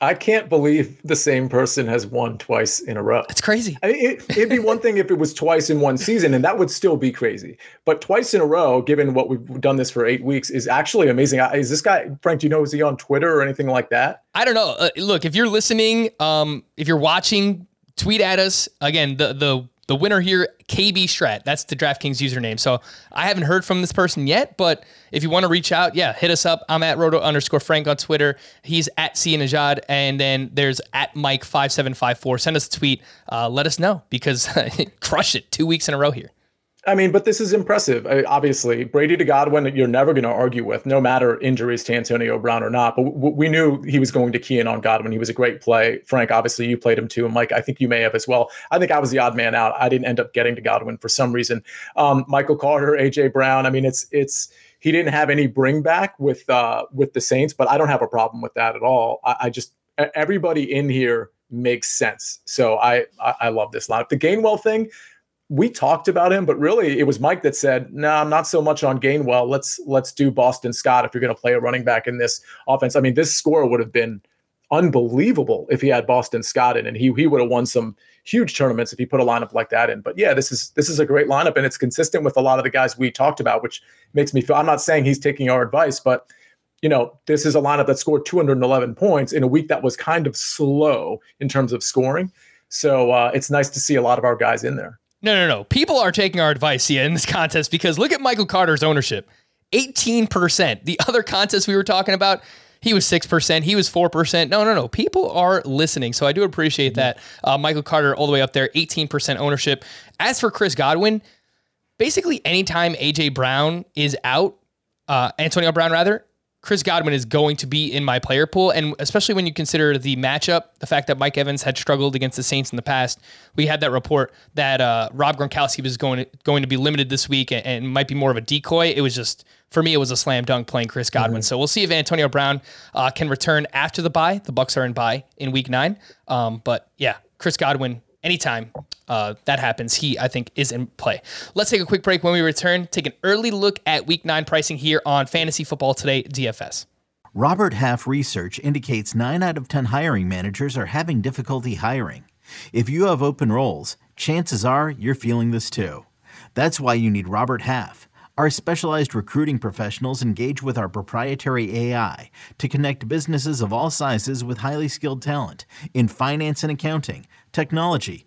I can't believe the same person has won twice in a row. It's crazy. I mean, it, would be one thing if it was twice in one season, and that would still be crazy. But twice in a row, given what we've done this for eight weeks, is actually amazing. Is this guy Frank? Do you know is he on Twitter or anything like that? I don't know. Uh, look, if you're listening, um, if you're watching, tweet at us again. The the the winner here, KB Strat. That's the DraftKings username. So I haven't heard from this person yet, but if you want to reach out, yeah, hit us up. I'm at roto underscore Frank on Twitter. He's at Sia Nejad. And then there's at Mike5754. Send us a tweet. Uh, let us know because crush it two weeks in a row here. I mean, but this is impressive. I, obviously, Brady to Godwin, you're never going to argue with, no matter injuries to Antonio Brown or not. But w- we knew he was going to key in on Godwin. He was a great play. Frank, obviously, you played him too. And Mike, I think you may have as well. I think I was the odd man out. I didn't end up getting to Godwin for some reason. Um, Michael Carter, AJ Brown. I mean, it's it's he didn't have any bring back with uh, with the Saints, but I don't have a problem with that at all. I, I just everybody in here makes sense. So I I, I love this lineup. The Gainwell thing we talked about him, but really it was Mike that said, "No, nah, I'm not so much on Gainwell. Let's let's do Boston Scott if you're going to play a running back in this offense." I mean, this score would have been unbelievable if he had Boston Scott in, and he he would have won some huge tournaments if he put a lineup like that in. But yeah, this is this is a great lineup, and it's consistent with a lot of the guys we talked about, which makes me feel. I'm not saying he's taking our advice, but you know, this is a lineup that scored 211 points in a week that was kind of slow in terms of scoring. So uh, it's nice to see a lot of our guys in there. No, no, no. People are taking our advice here in this contest because look at Michael Carter's ownership 18%. The other contest we were talking about, he was 6%, he was 4%. No, no, no. People are listening. So I do appreciate that. Uh, Michael Carter, all the way up there, 18% ownership. As for Chris Godwin, basically anytime AJ Brown is out, uh, Antonio Brown rather, Chris Godwin is going to be in my player pool. And especially when you consider the matchup, the fact that Mike Evans had struggled against the Saints in the past, we had that report that uh, Rob Gronkowski was going to, going to be limited this week and, and, might be more of a decoy. It was just, for me, it was a slam dunk playing Chris Godwin. Mm-hmm. So we'll see if Antonio Brown uh, can return after the bye. The Bucs are in bye in week nine. Um, but yeah, Chris Godwin anytime uh, that happens, he, I think, is in play. Let's take a quick break. When we return, take an early look at week nine pricing here on Fantasy Football Today DFS. Robert Half research indicates nine out of 10 hiring managers are having difficulty hiring. If you have open roles, chances are you're feeling this too. That's why you need Robert Half. Our specialized recruiting professionals engage with our proprietary AI to connect businesses of all sizes with highly skilled talent in finance and accounting technology,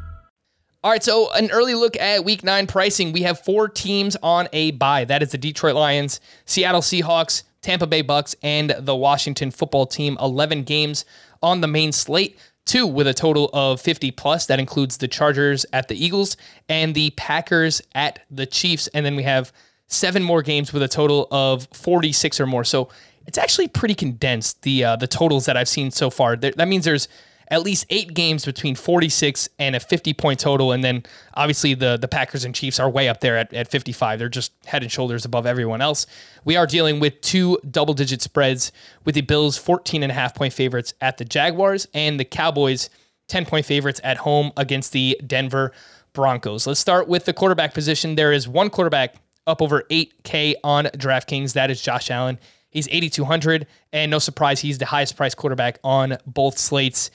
All right, so an early look at week nine pricing. We have four teams on a bye. That is the Detroit Lions, Seattle Seahawks, Tampa Bay Bucs, and the Washington football team. 11 games on the main slate, two with a total of 50 plus. That includes the Chargers at the Eagles and the Packers at the Chiefs. And then we have seven more games with a total of 46 or more. So it's actually pretty condensed, the, uh, the totals that I've seen so far. There, that means there's at least eight games between 46 and a 50 point total. And then obviously the, the Packers and Chiefs are way up there at, at 55. They're just head and shoulders above everyone else. We are dealing with two double digit spreads with the Bills 14 and a half point favorites at the Jaguars and the Cowboys 10 point favorites at home against the Denver Broncos. Let's start with the quarterback position. There is one quarterback up over 8K on DraftKings. That is Josh Allen. He's 8,200, and no surprise, he's the highest priced quarterback on both slates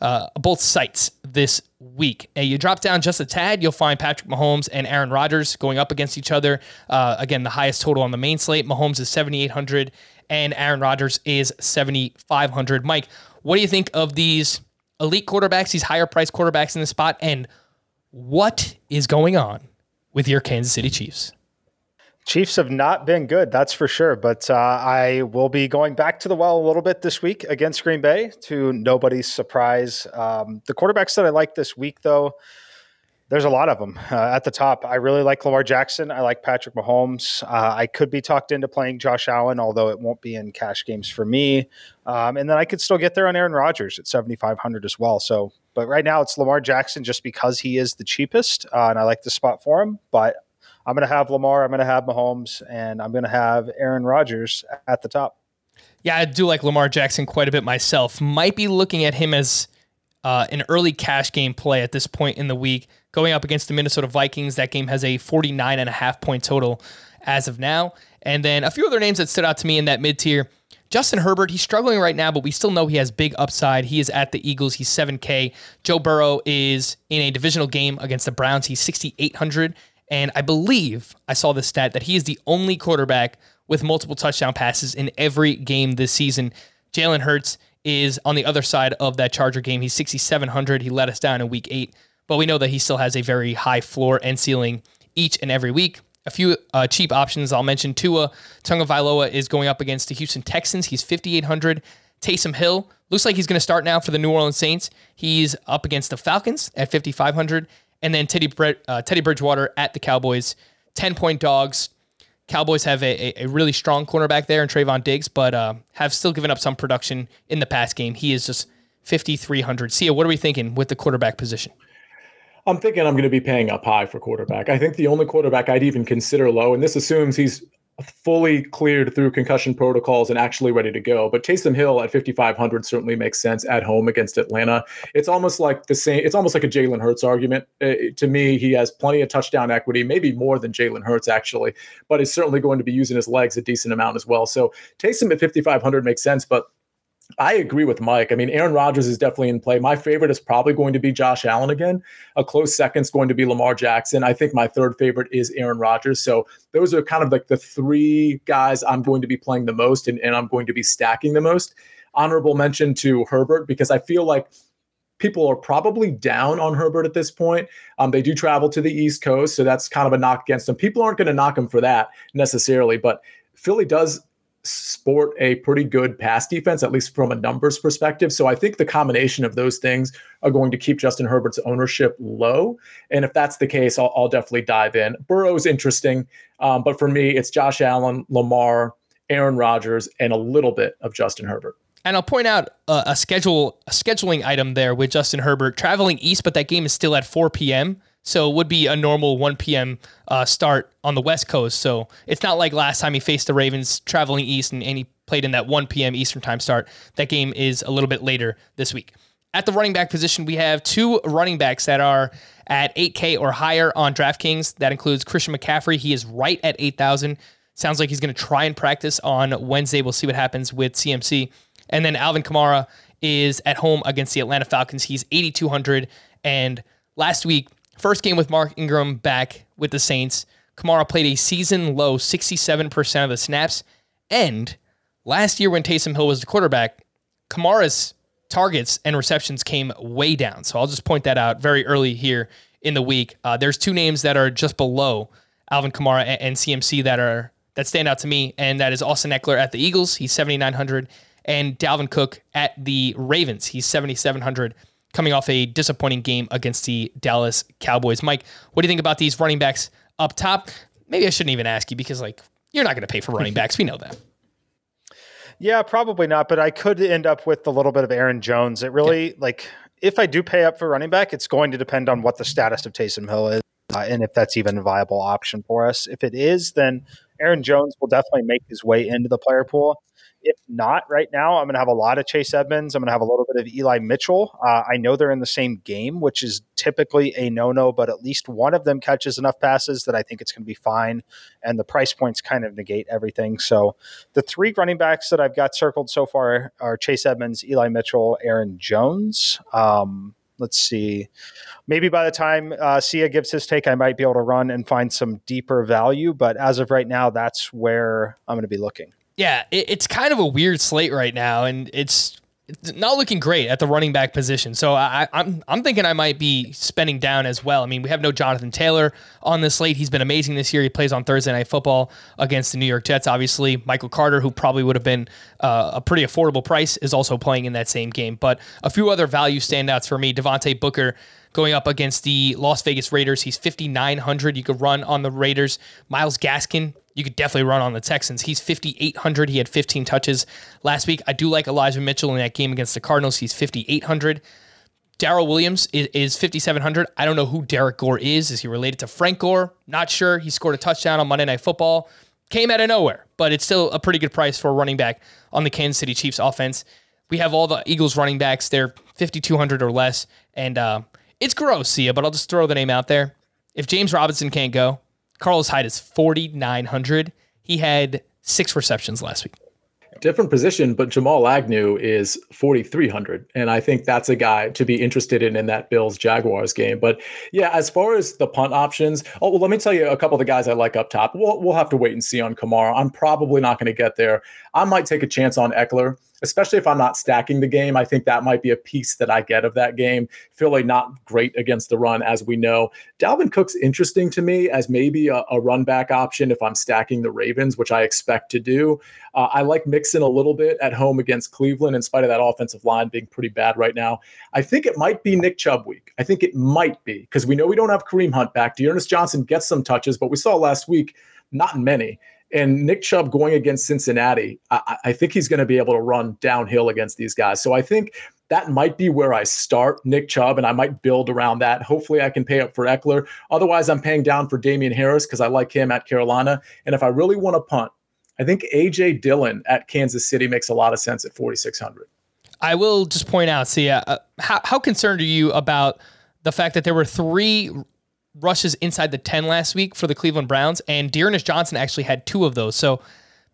uh, both sites this week. And you drop down just a tad, you'll find Patrick Mahomes and Aaron Rodgers going up against each other. Uh, again, the highest total on the main slate. Mahomes is 7,800 and Aaron Rodgers is 7,500. Mike, what do you think of these elite quarterbacks, these higher priced quarterbacks in the spot, and what is going on with your Kansas City Chiefs? Chiefs have not been good, that's for sure. But uh, I will be going back to the well a little bit this week against Green Bay to nobody's surprise. Um, the quarterbacks that I like this week, though, there's a lot of them uh, at the top. I really like Lamar Jackson. I like Patrick Mahomes. Uh, I could be talked into playing Josh Allen, although it won't be in cash games for me. Um, and then I could still get there on Aaron Rodgers at 7,500 as well. So, but right now it's Lamar Jackson just because he is the cheapest, uh, and I like the spot for him. But I'm going to have Lamar, I'm going to have Mahomes, and I'm going to have Aaron Rodgers at the top. Yeah, I do like Lamar Jackson quite a bit myself. Might be looking at him as uh, an early cash game play at this point in the week. Going up against the Minnesota Vikings, that game has a 49 and a half point total as of now. And then a few other names that stood out to me in that mid tier. Justin Herbert, he's struggling right now, but we still know he has big upside. He is at the Eagles. He's 7K. Joe Burrow is in a divisional game against the Browns. He's 6,800. And I believe I saw this stat that he is the only quarterback with multiple touchdown passes in every game this season. Jalen Hurts is on the other side of that Charger game. He's 6,700. He let us down in week eight, but we know that he still has a very high floor and ceiling each and every week. A few uh, cheap options I'll mention. Tua Tagovailoa is going up against the Houston Texans. He's 5,800. Taysom Hill looks like he's going to start now for the New Orleans Saints. He's up against the Falcons at 5,500. And then Teddy, uh, Teddy Bridgewater at the Cowboys, 10 point dogs. Cowboys have a, a, really strong cornerback there in Trevon Diggs, but uh, have still given up some production in the past game. He is just 5,300. Sia, what are we thinking with the quarterback position? I'm thinking I'm going to be paying up high for quarterback. I think the only quarterback I'd even consider low, and this assumes he's fully cleared through concussion protocols and actually ready to go. But Taysom Hill at 5,500 certainly makes sense at home against Atlanta. It's almost like the same. It's almost like a Jalen Hurts argument. Uh, to me, he has plenty of touchdown equity, maybe more than Jalen Hurts actually, but he's certainly going to be using his legs a decent amount as well. So Taysom at 5,500 makes sense, but I agree with Mike. I mean, Aaron Rodgers is definitely in play. My favorite is probably going to be Josh Allen again. A close second is going to be Lamar Jackson. I think my third favorite is Aaron Rodgers. So those are kind of like the three guys I'm going to be playing the most and, and I'm going to be stacking the most. Honorable mention to Herbert because I feel like people are probably down on Herbert at this point. Um, they do travel to the East Coast, so that's kind of a knock against them. People aren't going to knock him for that necessarily, but Philly does sport a pretty good pass defense, at least from a numbers perspective. So I think the combination of those things are going to keep Justin Herbert's ownership low. And if that's the case, I'll, I'll definitely dive in. Burrow's interesting, um, but for me, it's Josh Allen, Lamar, Aaron Rodgers, and a little bit of Justin Herbert. And I'll point out a, a schedule a scheduling item there with Justin Herbert traveling east, but that game is still at 4 p.m. So it would be a normal 1 p.m. Uh, start on the West Coast. So it's not like last time he faced the Ravens traveling east and, and he played in that 1 p.m. Eastern time start. That game is a little bit later this week. At the running back position, we have two running backs that are at 8K or higher on DraftKings. That includes Christian McCaffrey. He is right at 8,000. Sounds like he's going to try and practice on Wednesday. We'll see what happens with CMC. And then Alvin Kamara is at home against the Atlanta Falcons. He's 8,200. And last week, First game with Mark Ingram back with the Saints. Kamara played a season low 67% of the snaps. And last year, when Taysom Hill was the quarterback, Kamara's targets and receptions came way down. So I'll just point that out very early here in the week. Uh, there's two names that are just below Alvin Kamara and, and CMC that are that stand out to me, and that is Austin Ekeler at the Eagles. He's 7,900, and Dalvin Cook at the Ravens. He's 7,700 coming off a disappointing game against the Dallas Cowboys. Mike, what do you think about these running backs up top? Maybe I shouldn't even ask you because like you're not going to pay for running backs. We know that. Yeah, probably not. But I could end up with a little bit of Aaron Jones. It really yeah. like if I do pay up for running back, it's going to depend on what the status of Taysom Hill is uh, and if that's even a viable option for us. If it is, then Aaron Jones will definitely make his way into the player pool. If not, right now, I'm going to have a lot of Chase Edmonds. I'm going to have a little bit of Eli Mitchell. Uh, I know they're in the same game, which is typically a no no, but at least one of them catches enough passes that I think it's going to be fine. And the price points kind of negate everything. So the three running backs that I've got circled so far are Chase Edmonds, Eli Mitchell, Aaron Jones. Um, let's see. Maybe by the time uh, Sia gives his take, I might be able to run and find some deeper value. But as of right now, that's where I'm going to be looking. Yeah, it, it's kind of a weird slate right now, and it's not looking great at the running back position. So I, am I'm, I'm thinking I might be spending down as well. I mean, we have no Jonathan Taylor on the slate. He's been amazing this year. He plays on Thursday Night Football against the New York Jets. Obviously, Michael Carter, who probably would have been uh, a pretty affordable price, is also playing in that same game. But a few other value standouts for me: Devontae Booker going up against the Las Vegas Raiders. He's 5,900. You could run on the Raiders. Myles Gaskin, you could definitely run on the Texans. He's 5,800. He had 15 touches last week. I do like Elijah Mitchell in that game against the Cardinals. He's 5,800. Darrel Williams is, is 5,700. I don't know who Derrick Gore is. Is he related to Frank Gore? Not sure. He scored a touchdown on Monday Night Football. Came out of nowhere, but it's still a pretty good price for a running back on the Kansas City Chiefs offense. We have all the Eagles running backs. They're 5,200 or less. And uh, it's gross, Sia, but I'll just throw the name out there. If James Robinson can't go, Carlos Hyde is 4,900. He had six receptions last week different position, but Jamal Agnew is 4,300. And I think that's a guy to be interested in in that Bills Jaguars game. But yeah, as far as the punt options, oh, well, let me tell you a couple of the guys I like up top. We'll, we'll have to wait and see on Kamara. I'm probably not going to get there. I might take a chance on Ekeler especially if I'm not stacking the game. I think that might be a piece that I get of that game. Philly not great against the run, as we know. Dalvin Cook's interesting to me as maybe a, a run back option if I'm stacking the Ravens, which I expect to do. Uh, I like Mixon a little bit at home against Cleveland, in spite of that offensive line being pretty bad right now. I think it might be Nick Chubb week. I think it might be because we know we don't have Kareem Hunt back. D'Ernest Johnson gets some touches, but we saw last week not many. And Nick Chubb going against Cincinnati, I, I think he's going to be able to run downhill against these guys. So I think that might be where I start Nick Chubb, and I might build around that. Hopefully, I can pay up for Ekeler. Otherwise, I'm paying down for Damien Harris because I like him at Carolina. And if I really want to punt, I think AJ Dillon at Kansas City makes a lot of sense at 4,600. I will just point out, see, uh, how, how concerned are you about the fact that there were three rushes inside the 10 last week for the Cleveland Browns, and D'Ernest Johnson actually had two of those. So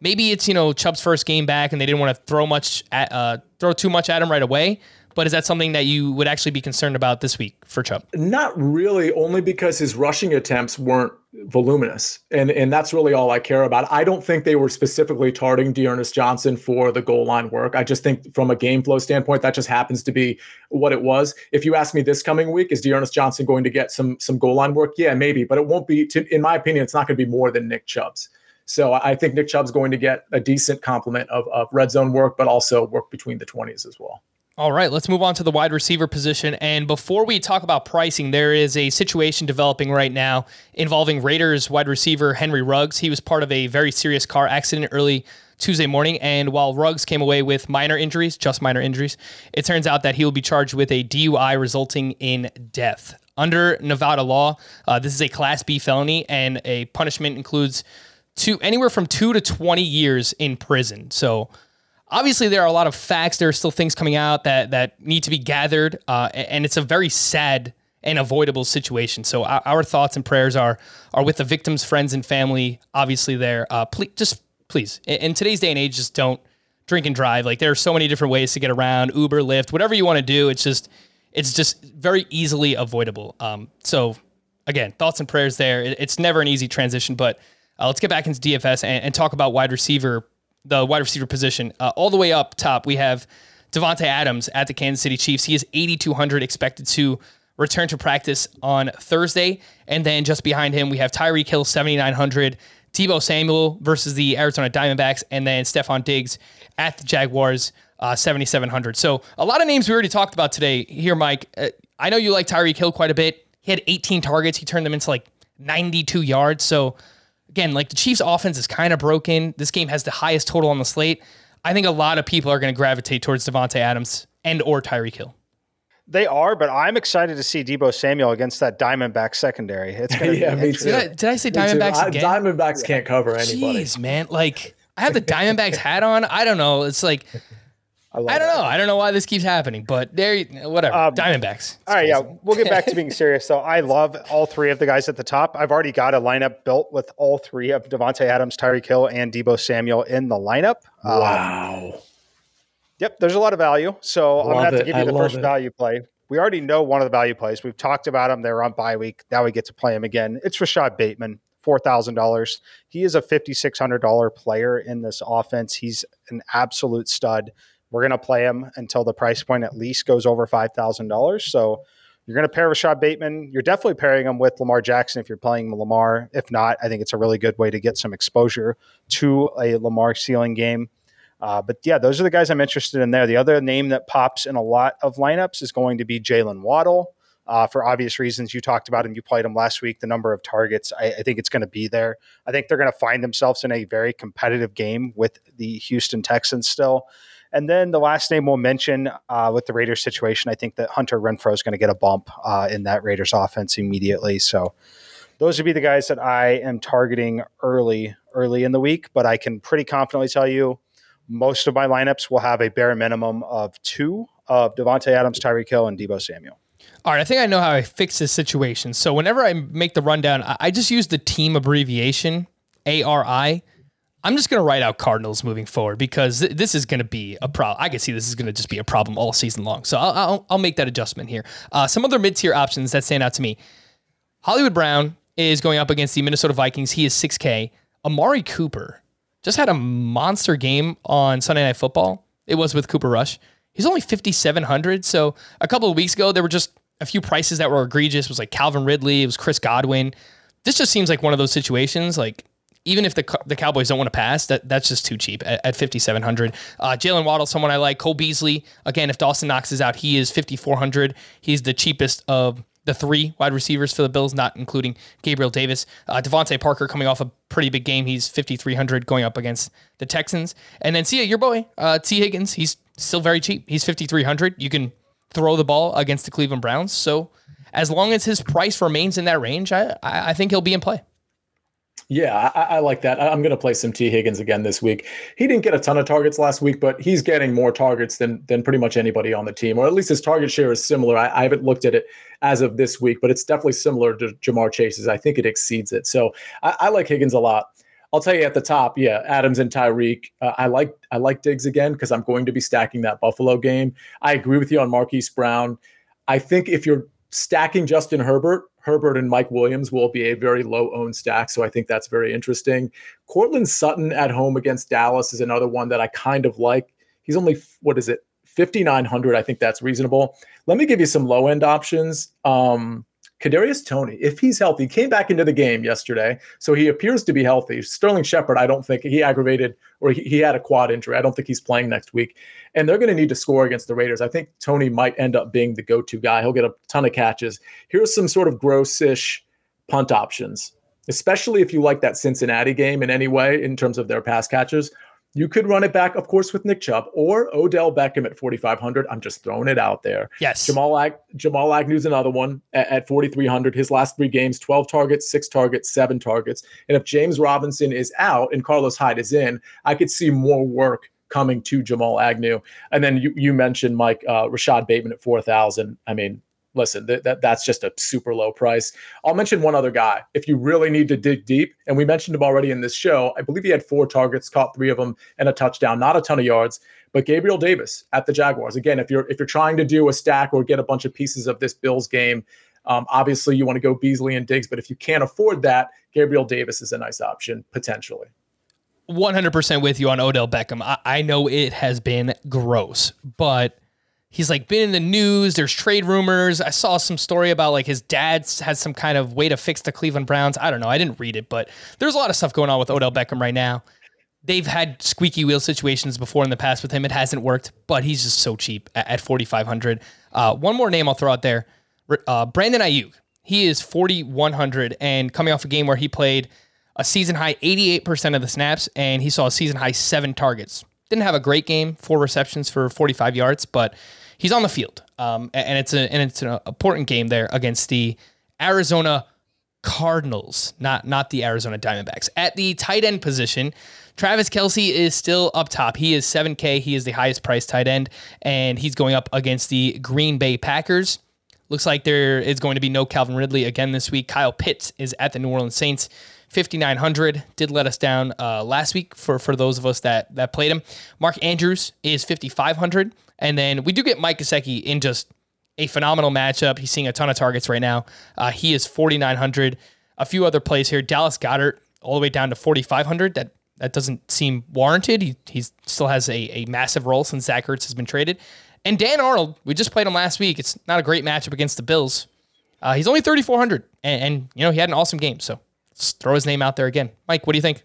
maybe it's, you know, Chubb's first game back and they didn't want to throw much at, uh, throw too much at him right away. But is that something that you would actually be concerned about this week for Chubb? Not really, only because his rushing attempts weren't voluminous. And and that's really all I care about. I don't think they were specifically targeting D'Ernest Johnson for the goal line work. I just think from a game flow standpoint, that just happens to be what it was. If you ask me this coming week, is D'Ernest Johnson going to get some some goal line work? Yeah, maybe, but it won't be. To, in my opinion, it's not going to be more than Nick Chubb's. So I think Nick Chubb's going to get a decent complement of, of red zone work, but also work between the 20s as well. All right, let's move on to the wide receiver position. And before we talk about pricing, there is a situation developing right now involving Raiders wide receiver Henry Ruggs. He was part of a very serious car accident early Tuesday morning. And while Ruggs came away with minor injuries, just minor injuries, it turns out that he will be charged with a DUI resulting in death. Under Nevada law, uh, this is a Class B felony, and a punishment includes two anywhere from two to 20 years in prison. So, obviously there are a lot of facts. There are still things coming out that that need to be gathered, uh, and it's a very sad and avoidable situation. So our, our, thoughts and prayers are are with the victims' friends and family. Obviously, there. Uh, please, just please, in, in today's day and age, just don't drink and drive. Like there are so many different ways to get around Uber, Lyft, whatever you want to do. It's just it's just very easily avoidable. Um, so again, thoughts and prayers there. It, it's never an easy transition, but uh, let's get back into DFS and, and talk about wide receiver the wide receiver position. Uh, all the way up top, we have Davante Adams at the Kansas City Chiefs. He is 8,200 expected to return to practice on Thursday. And then just behind him, we have Tyreek Hill, 7,900. Deebo Samuel versus the Arizona Diamondbacks. And then Stefon Diggs at the Jaguars, uh, 7,700. So a lot of names we already talked about today here, Mike. Uh, I know you like Tyreek Hill quite a bit. He had 18 targets. He turned them into like 92 yards. So again, like the Chiefs' offense is kind of broken. This game has the highest total on the slate. I think a lot of people are going to gravitate towards Davante Adams and or Tyreek Hill. They are, but I'm excited to see Deebo Samuel against that Diamondback secondary. It's gonna yeah, be me too. Did I, did I say Diamondbacks again? Diamondbacks can't cover anybody. Jeez, man. Like I have the Diamondbacks hat on. I don't know. It's like I, I don't know. I don't know why this keeps happening, but there, whatever. Um, Diamondbacks. All right, yeah, we'll get back to being serious. though. I love all three of the guys at the top. I've already got a lineup built with all three of Davante Adams, Tyreek Hill, and Deebo Samuel in the lineup. Um, wow. Um, yep, there's a lot of value. So love I'm gonna have to give you the first it. value play. We already know one of the value plays. We've talked about them. They're on bye week. Now we get to play them again. It's Rashod Bateman. $4,000. He is a $5,600 player in this offense. He's an absolute stud. We're going to play him until the price point at least goes over $5,000. So you're going to pair Rashod Bateman. You're definitely pairing him with Lamar Jackson if you're playing Lamar. If not, I think it's a really good way to get some exposure to a Lamar ceiling game. Uh, but yeah, those are the guys I'm interested in there. The other name that pops in a lot of lineups is going to be Jaylen Waddle. Uh, for obvious reasons, you talked about him. You played him last week. The number of targets, I, I think it's going to be there. I think they're going to find themselves in a very competitive game with the Houston Texans still. And then the last name we'll mention uh, with the Raiders situation, I think that Hunter Renfrow is going to get a bump uh, in that Raiders offense immediately. So those would be the guys that I am targeting early, early in the week. But I can pretty confidently tell you most of my lineups will have a bare minimum of two of Davante Adams, Tyreek Hill, and Deebo Samuel. All right, I think I know how I fix this situation. So whenever I make the rundown, I just use the team abbreviation ARI. I'm just going to write out Cardinals moving forward because th- this is going to be a problem. I can see this is going to just be a problem all season long. So I'll, I'll, I'll make that adjustment here. Uh, some other mid tier options that stand out to me Hollywood Brown is going up against the Minnesota Vikings. He is 6K. Amari Cooper just had a monster game on Sunday Night Football. It was with Cooper Rush. He's only 5,700. So a couple of weeks ago, there were just a few prices that were egregious. It was like Calvin Ridley, it was Chris Godwin. This just seems like one of those situations. Like even if the the Cowboys don't want to pass, that that's just too cheap at, at 5,700. Uh, Jaylen Waddle, someone I like. Cole Beasley, again, if Dawson Knox is out, he is 5,400. He's the cheapest of the three wide receivers for the Bills, not including Gabriel Davis. Uh, DeVante Parker coming off a pretty big game. He's 5,300 going up against the Texans. And then see your boy, uh, Tee Higgins. He's still very cheap. He's 5,300. You can throw the ball against the Cleveland Browns. So as long as his price remains in that range, I, I think he'll be in play. Yeah, I, I, like that. I'm going to play some T. Higgins again this week. He didn't get a ton of targets last week, but he's getting more targets than than pretty much anybody on the team, or at least his target share is similar. I, I haven't looked at it as of this week, but it's definitely similar to Ja'Marr Chase's. I think it exceeds it. So I, I like Higgins a lot. I'll tell you at the top, yeah, Adams and Tyreek. Uh, I like I like Diggs again because I'm going to be stacking that Buffalo game. I agree with you on Marquise Brown. I think if you're stacking Justin Herbert, Herbert and Mike Williams will be a very low owned stack. So I think that's very interesting. Courtland Sutton at home against Dallas is another one that I kind of like. He's only, what is it, 5,900. I think that's reasonable. Let me give you some low end options. Um, Kadarius Toney, if he's healthy, came back into the game yesterday, so he appears to be healthy. Sterling Shepard, I don't think he aggravated or he, he had a quad injury. I don't think he's playing next week, and they're going to need to score against the Raiders. I think Toney might end up being the go-to guy. He'll get a ton of catches. Here's some sort of grossish punt options, especially if you like that Cincinnati game in any way in terms of their pass catchers. You could run it back, of course, with Nick Chubb or Odell Beckham at 4,500. I'm just throwing it out there. Yes. Jamal, Ag- Jamal Agnew's another one at, at 4,300. His last three games 12 targets, six targets, seven targets. And if James Robinson is out and Carlos Hyde is in, I could see more work coming to Jamal Agnew. And then you, you mentioned Mike uh, Rashod Bateman at 4,000. I mean, listen, th- that that's just a super low price. I'll mention one other guy. If you really need to dig deep, and we mentioned him already in this show, I believe he had four targets, caught three of them, and a touchdown. Not a ton of yards, but Gabriel Davis at the Jaguars. Again, if you're if you're trying to do a stack or get a bunch of pieces of this Bills game, um, obviously you want to go Beasley and Diggs. But if you can't afford that, Gabriel Davis is a nice option potentially. 100% with you on Odell Beckham. I, I know it has been gross, but he's like been in the news. There's trade rumors. I saw some story about like his dad has some kind of way to fix the Cleveland Browns. I don't know. I didn't read it, but there's a lot of stuff going on with Odell Beckham right now. They've had squeaky wheel situations before in the past with him. It hasn't worked, but he's just so cheap at, at 4,500. Uh, one more name I'll throw out there uh, Brandon Aiyuk. He is 4,100 and coming off a game where he played a season high 88% of the snaps and he saw a season high seven targets. Didn't have a great game, four receptions for 45 yards, but he's on the field. Um, and it's a and it's an important game there against the Arizona Cardinals, not not the Arizona Diamondbacks. At the tight end position, Travis Kelce is still up top. He is 7K. He is the highest priced tight end, and he's going up against the Green Bay Packers. Looks like there is going to be no Calvin Ridley again this week. Kyle Pitts is at the New Orleans Saints. 5900 did let us down uh, last week for for those of us that that played him. Mark Andrews is 5500 and then we do get Mike Gesicki in just a phenomenal matchup. He's seeing a ton of targets right now. Uh, he is 4900. A few other plays here. Dallas Goedert all the way down to 4500. That that doesn't seem warranted. He he still has a, a massive role since Zach Ertz has been traded. And Dan Arnold, we just played him last week. It's not a great matchup against the Bills. Uh, he's only 3,400, and, and, you know he had an awesome game. So let's throw his name out there again. Mike, what do you think?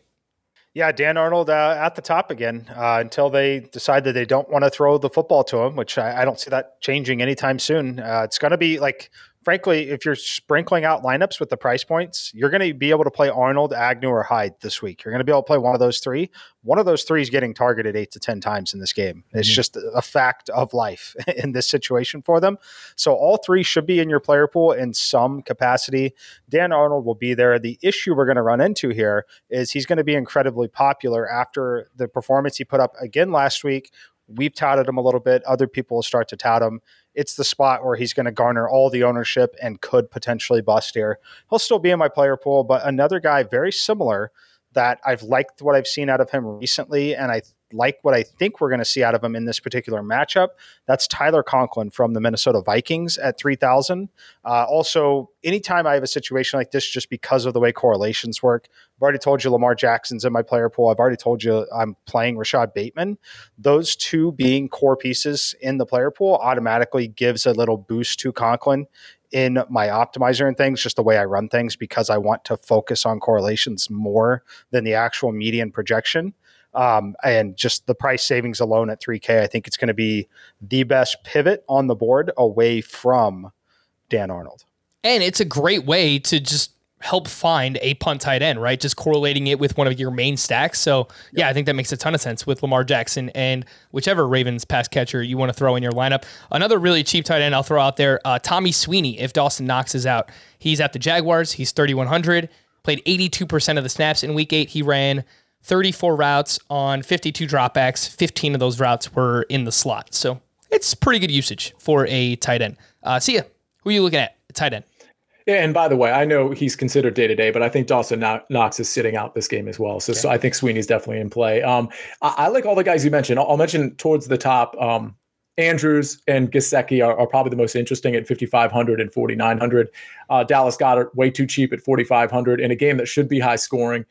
Yeah, Dan Arnold uh, at the top again uh, until they decide that they don't want to throw the football to him, which I, I don't see that changing anytime soon. Uh, it's going to be like frankly, if you're sprinkling out lineups with the price points, you're going to be able to play Arnold, Agnew, or Hyde this week. You're going to be able to play one of those three. One of those three is getting targeted eight to 10 times in this game. It's mm-hmm. just a fact of life in this situation for them. So all three should be in your player pool in some capacity. Dan Arnold will be there. The issue we're going to run into here is he's going to be incredibly popular after the performance he put up again last week. We've touted him a little bit. Other people will start to tout him it's the spot where he's going to garner all the ownership and could potentially bust here. He'll still be in my player pool, but another guy very similar that I've liked what I've seen out of him recently, and I like what I think we're going to see out of him in this particular matchup. That's Tyler Conklin from the Minnesota Vikings at 3,000. Uh, also, anytime I have a situation like this, just because of the way correlations work, I've already told you Lamar Jackson's in my player pool. I've already told you I'm playing Rashod Bateman. Those two being core pieces in the player pool automatically gives a little boost to Conklin in my optimizer and things, just the way I run things, because I want to focus on correlations more than the actual median projection. Um, and just the price savings alone at 3K, I think it's going to be the best pivot on the board away from Dan Arnold. And it's a great way to just help find a punt tight end, right? Just correlating it with one of your main stacks. So, yeah, I think that makes a ton of sense with Lamar Jackson and whichever Ravens pass catcher you want to throw in your lineup. Another really cheap tight end I'll throw out there, uh, Tommy Sweeney, if Dawson Knox is out. He's at the Jaguars. He's 3,100, played 82% of the snaps in week eight. He ran 34 routes on 52 dropbacks. 15 of those routes were in the slot. So it's pretty good usage for a tight end. Uh, Sia. Who are you looking at? Tight end. Yeah, and by the way, I know he's considered day to day, but I think Dawson Knox is sitting out this game as well. So, so I think Sweeney's definitely in play. Um, I, I, like all the guys you mentioned. I'll, I'll mention towards the top. Um, Andrews and Gesicki are, are, probably the most interesting at 5,500 and 4,900. Uh, Dallas Goedert way too cheap at 4,500 in a game that should be high scoring.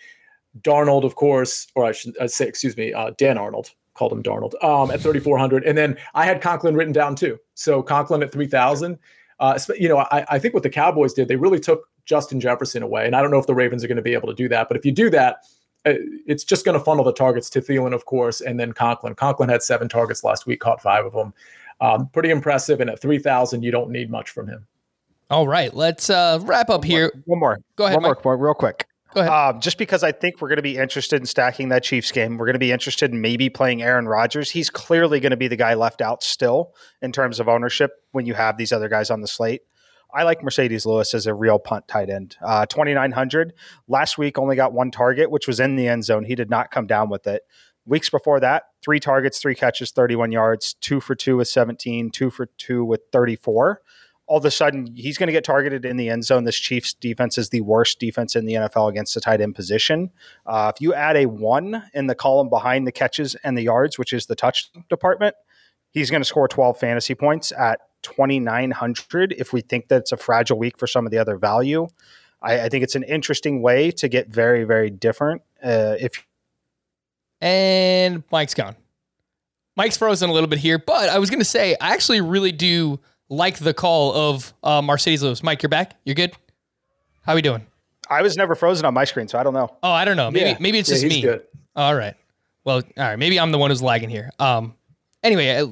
Darnold, of course, or I should say, excuse me, uh, Dan Arnold called him Darnold um, at 3,400. And then I had Conklin written down too. So Conklin at 3,000. Uh, you know, I, I think what the Cowboys did, they really took Justin Jefferson away. And I don't know if the Ravens are going to be able to do that. But if you do that, uh, it's just going to funnel the targets to Thielen, of course, and then Conklin. Conklin had seven targets last week, caught five of them. Um, pretty impressive. And at 3,000, you don't need much from him. All right, let's uh, wrap up one here. More, one more. Go ahead. One Mike. more real quick. Go ahead. Um, just because I think we're going to be interested in stacking that Chiefs game. We're going to be interested in maybe playing Aaron Rodgers. He's clearly going to be the guy left out still in terms of ownership when you have these other guys on the slate. I like Marcedes Lewis as a real punt tight end. Uh, 2,900. Last week only got one target, which was in the end zone. He did not come down with it. Weeks before that, three targets, three catches, 31 yards, two for two with 17, two for two with 34 all of a sudden he's going to get targeted in the end zone. This Chiefs defense is the worst defense in the NFL against the tight end position. Uh, if you add a one in the column behind the catches and the yards, which is the touch department, he's going to score 12 fantasy points at 2,900. If we think that it's a fragile week for some of the other value, I, I think it's an interesting way to get very, very different. Uh, if and Mike's gone. Mike's frozen a little bit here, but I was going to say I actually really do like the call of uh, Marcedes Lewis. Mike, you're back. You're good. How are we doing? I was never frozen on my screen, so I don't know. Oh, I don't know. Maybe yeah. maybe it's yeah, just me. Good. All right. Well, all right. Maybe I'm the one who's lagging here. Um. Anyway, I,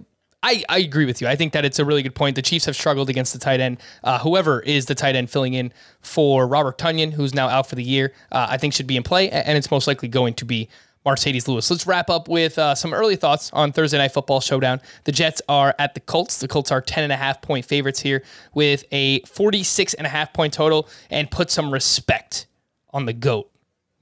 I, I agree with you. I think that it's a really good point. The Chiefs have struggled against the tight end. Uh, whoever is the tight end filling in for Robert Tonyan, who's now out for the year, uh, I think should be in play, and it's most likely going to be Marcedes Lewis. Let's wrap up with uh, some early thoughts on Thursday Night Football Showdown. The Jets are at the Colts. The Colts are 10.5 point favorites here with a 46.5 point total and put some respect on the GOAT.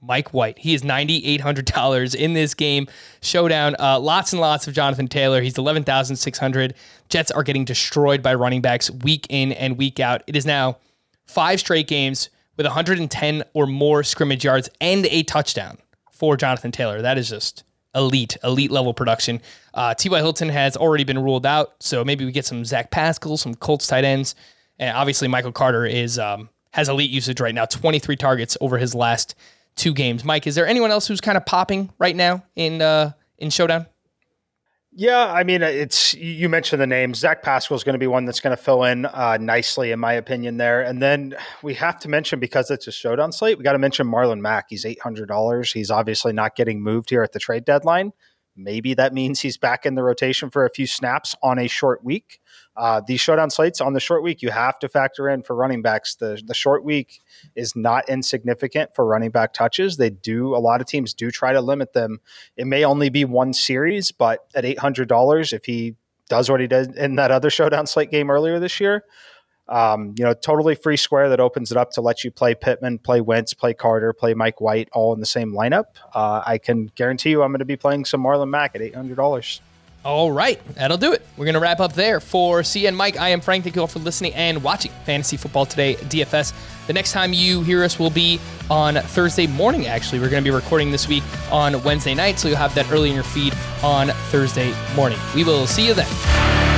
Mike White. He is $9,800 in this game. Showdown. Uh, lots and lots of Jonathan Taylor. He's 11,600. Jets are getting destroyed by running backs week in and week out. It is now five straight games with 110 or more scrimmage yards and a touchdown for Jonathan Taylor. That is just elite, elite level production. Uh, T.Y. Hilton has already been ruled out, so maybe we get some Zach Pascal, some Colts tight ends, and obviously Michael Carter is um, has elite usage right now, 23 targets over his last two games. Mike, is there anyone else who's kind of popping right now in uh, in Showdown? Yeah, I mean, it's you mentioned the name. Zach Pascal is going to be one that's going to fill in uh, nicely, in my opinion. There, and then we have to mention because it's a showdown slate. We got to mention Marlon Mack. He's eight hundred dollars. He's obviously not getting moved here at the trade deadline. Maybe that means he's back in the rotation for a few snaps on a short week. Uh, these showdown slates on the short week, you have to factor in for running backs. The the short week is not insignificant for running back touches. They do a lot of teams do try to limit them. It may only be one series, but at eight hundred dollars, if he does what he did in that other showdown slate game earlier this year, um, you know, totally free square that opens it up to let you play Pittman, play Wentz, play Carter, play Mike White, all in the same lineup. Uh, I can guarantee you, I'm going to be playing some Marlon Mack at eight hundred dollars. All right, that'll do it. We're going to wrap up there. For CN Mike, I am Frank. Thank you all for listening and watching Fantasy Football Today DFS. The next time you hear us will be on Thursday morning, actually. We're going to be recording this week on Wednesday night, so you'll have that early in your feed on Thursday morning. We will see you then.